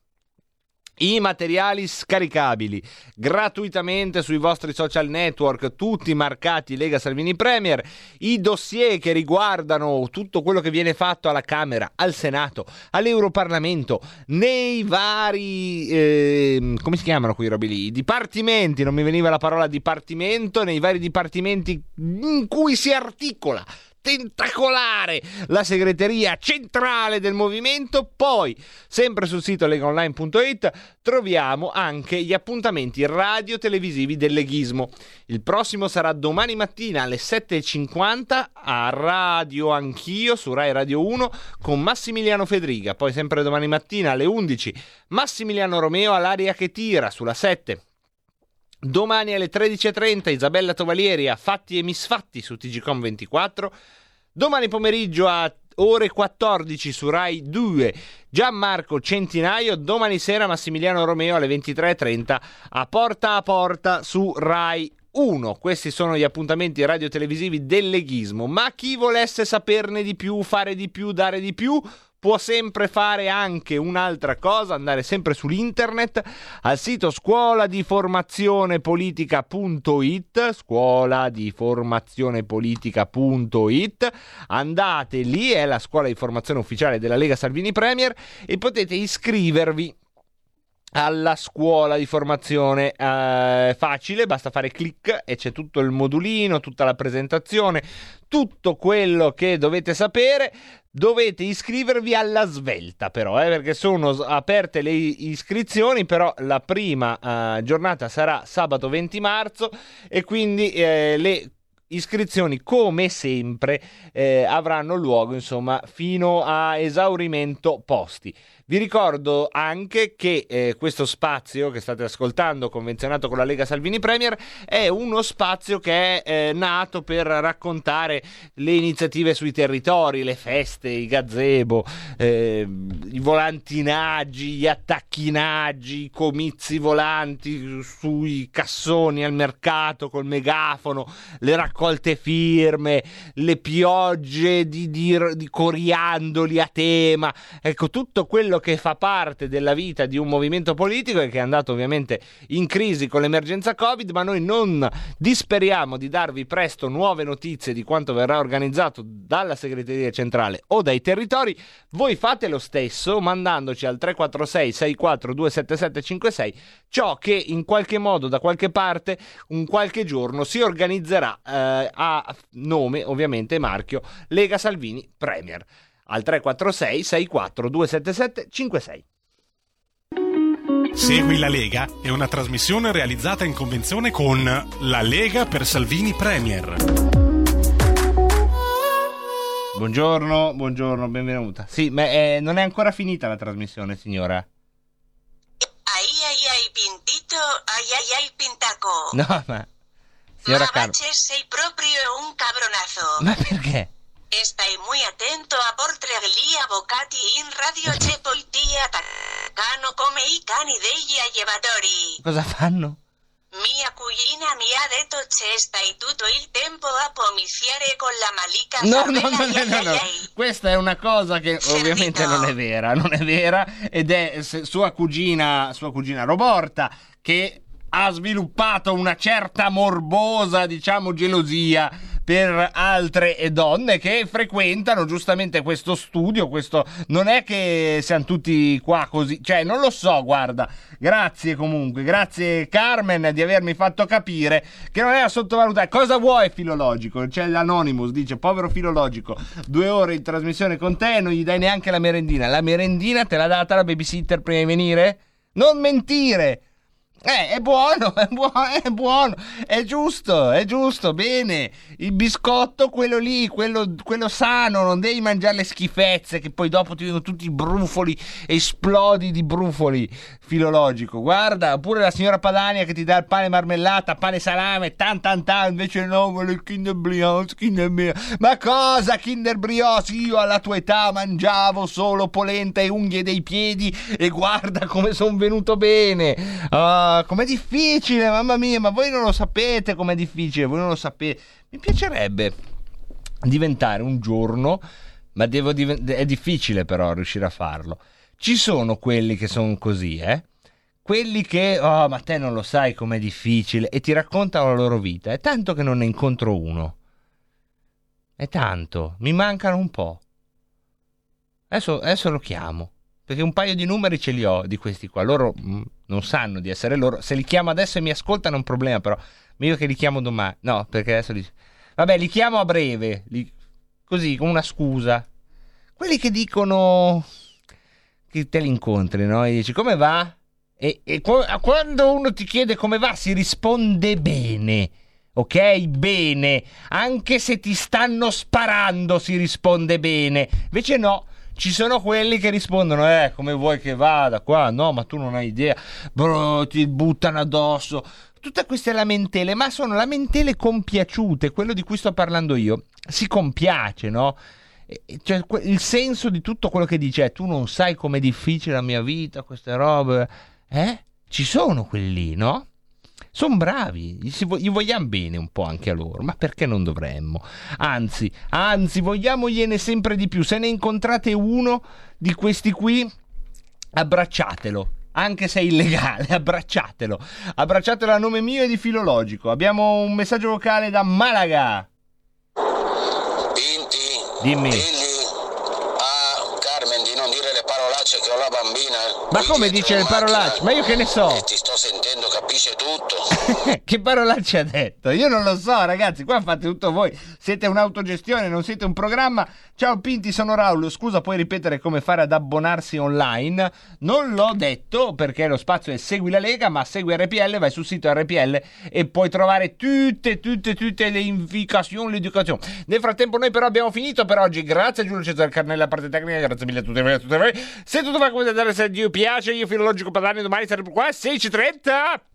i materiali scaricabili gratuitamente sui vostri social network, tutti marcati Lega Salvini Premier, i dossier che riguardano tutto quello che viene fatto alla Camera, al Senato, all'Europarlamento, nei vari eh, come si chiamano quei robi lì? Dipartimenti, non mi veniva la parola dipartimento, nei vari dipartimenti in cui si articola tentacolare la segreteria centrale del movimento. Poi, sempre sul sito legaonline.it, troviamo anche gli appuntamenti radio-televisivi del leghismo. Il prossimo sarà domani mattina alle 7.50 a Radio Anch'io su Rai Radio 1 con Massimiliano Fedriga. Poi, sempre domani mattina alle 11, Massimiliano Romeo all'aria che tira sulla 7. Domani alle 13.30 Isabella Tovalieri a Fatti e Misfatti su TGCOM 24. Domani pomeriggio a ore 14 su Rai 2 Gianmarco Centinaio. Domani sera Massimiliano Romeo alle 23.30 a Porta a Porta su Rai 1. Questi sono gli appuntamenti radio-televisivi del leghismo. Ma chi volesse saperne di più, fare di più, dare di più può sempre fare anche un'altra cosa, andare sempre sull'internet al sito scuola di scuola di formazione politica.it, andate lì, è la scuola di formazione ufficiale della Lega Salvini Premier e potete iscrivervi alla scuola di formazione eh, facile, basta fare clic e c'è tutto il modulino, tutta la presentazione, tutto quello che dovete sapere. Dovete iscrivervi alla svelta però, eh, perché sono aperte le iscrizioni, però la prima eh, giornata sarà sabato 20 marzo e quindi eh, le iscrizioni come sempre eh, avranno luogo insomma fino a esaurimento posti. Vi ricordo anche che eh, questo spazio che state ascoltando, convenzionato con la Lega Salvini Premier, è uno spazio che è eh, nato per raccontare le iniziative sui territori, le feste, i gazebo, eh, i volantinaggi, gli attacchinaggi, i comizi volanti sui cassoni al mercato col megafono, le raccolte firme, le piogge di, di, di coriandoli a tema, ecco tutto quello quello che fa parte della vita di un movimento politico e che è andato ovviamente in crisi con l'emergenza Covid, ma noi non disperiamo di darvi presto nuove notizie di quanto verrà organizzato dalla segreteria centrale o dai territori. Voi fate lo stesso mandandoci al 346 64 27756 ciò che in qualche modo da qualche parte un qualche giorno si organizzerà eh, a nome ovviamente marchio Lega Salvini Premier al 346 64 277 56. Segui la Lega è una trasmissione realizzata in convenzione con La Lega per Salvini Premier. Buongiorno, buongiorno, benvenuta. Sì, ma eh, non è ancora finita la trasmissione, signora. Ai ai ai pintito, ai ai ai pintaco. No, ma... Signora ma. Baches sei proprio un cabronazo. Ma perché? Stai muy attento a portregli avvocati in radio c'è polizia attaccano come i cani degli allevatori. Cosa fanno? Mia cugina mi ha detto che stai tutto il tempo a pomiziare con la malica No, no, no, no, no. Questa è una cosa che ovviamente non è vera, non è vera ed è sua cugina, sua cugina Roborta che ha sviluppato una certa morbosa, diciamo, gelosia per altre donne che frequentano giustamente questo studio, questo non è che siamo tutti qua così, cioè non lo so, guarda. Grazie comunque, grazie Carmen di avermi fatto capire che non era sottovalutare. Cosa vuoi filologico? C'è l'Anonymous, dice povero filologico, due ore in trasmissione con te e non gli dai neanche la merendina. La merendina te l'ha data la babysitter prima di venire? Non mentire! Eh, è buono, [laughs] è buono, è buono, è giusto, è giusto, bene. Il biscotto, quello lì, quello, quello sano, non devi mangiare le schifezze che poi dopo ti vengono tutti i brufoli, esplodi di brufoli filologico. Guarda, oppure la signora Padania che ti dà il pane marmellata, pane salame, tan tan tan, invece no, vuole il Kinder Brioche, Kinder Brioche. Ma cosa Kinder Brioche? Io alla tua età mangiavo solo polenta e unghie dei piedi e guarda come sono venuto bene. Ah, com'è difficile, mamma mia, ma voi non lo sapete com'è difficile, voi non lo sapete. Mi piacerebbe diventare un giorno, ma diven- è difficile però riuscire a farlo. Ci sono quelli che sono così, eh? Quelli che, oh, ma te non lo sai com'è difficile e ti raccontano la loro vita. È tanto che non ne incontro uno. È tanto, mi mancano un po'. Adesso, adesso lo chiamo. Perché un paio di numeri ce li ho di questi qua. Loro mm, non sanno di essere loro. Se li chiamo adesso e mi ascoltano è un problema, però. Meglio che li chiamo domani. No, perché adesso li. Vabbè, li chiamo a breve. Li... così, con una scusa. Quelli che dicono che te li incontri, no? E dici come va? E, e qu- quando uno ti chiede come va, si risponde bene. Ok? Bene. Anche se ti stanno sparando, si risponde bene. Invece no. Ci sono quelli che rispondono, eh, come vuoi che vada qua? No, ma tu non hai idea. Bro, ti buttano addosso. Tutte queste lamentele, ma sono lamentele compiaciute, quello di cui sto parlando io. Si compiace, no? Cioè, il senso di tutto quello che dice, eh, tu non sai com'è difficile la mia vita, queste robe. Eh? Ci sono quelli, no? Sono bravi, gli, vogliamo bene un po' anche a loro, ma perché non dovremmo? Anzi, anzi, vogliamogliene sempre di più. Se ne incontrate uno di questi qui, abbracciatelo. Anche se è illegale, [laughs] abbracciatelo. Abbracciatelo a nome mio e di Filologico. Abbiamo un messaggio vocale da Malaga. Dimmi. Ah, Carmen di non dire le parolacce che ho la bambina. Ma come dice le parolacce? Ma io che ne so? Ti sto sentendo, capisce tutto. [laughs] che parolacce ha detto? Io non lo so, ragazzi. Qua fate tutto voi. Siete un'autogestione, non siete un programma. Ciao Pinti, sono Raul. Scusa, puoi ripetere come fare ad abbonarsi online? Non l'ho detto perché lo spazio è Segui la Lega, ma segui RPL, vai sul sito RPL e puoi trovare tutte, tutte, tutte le indicazioni, l'educazione. Nel frattempo, noi però abbiamo finito per oggi. Grazie a Giulio Cesare Carnella, parte tecnica. Grazie mille a tutti voi. a tutte voi. Se tutto va come andare, se Dio piace, io filologico Padani domani saremo qua alle 16.30.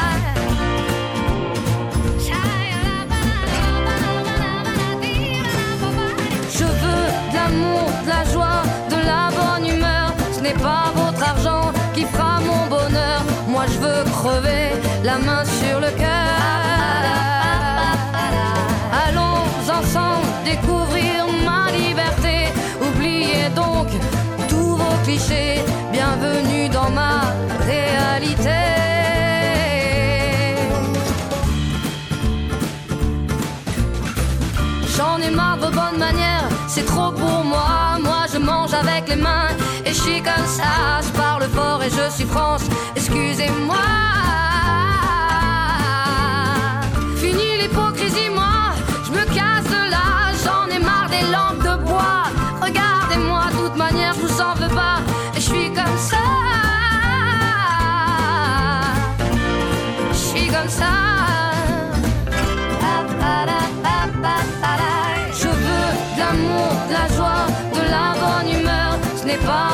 Humeur. Ce n'est pas votre argent qui fera mon bonheur. Moi je veux crever la main sur le cœur. Allons ensemble découvrir ma liberté. Oubliez donc tous vos clichés. Bienvenue dans ma réalité. J'en ai marre de vos bonnes manières, c'est trop pour moi. Moi je mange avec les mains suis comme ça. Je parle fort et je suis France, excusez-moi. Fini l'hypocrisie, moi, je me casse de là. J'en ai marre des lampes de bois. Regardez-moi, de toute manière, je vous en veux pas. Et je suis comme ça. Je suis comme ça. Je veux de l'amour, de la joie, de la bonne humeur. Pas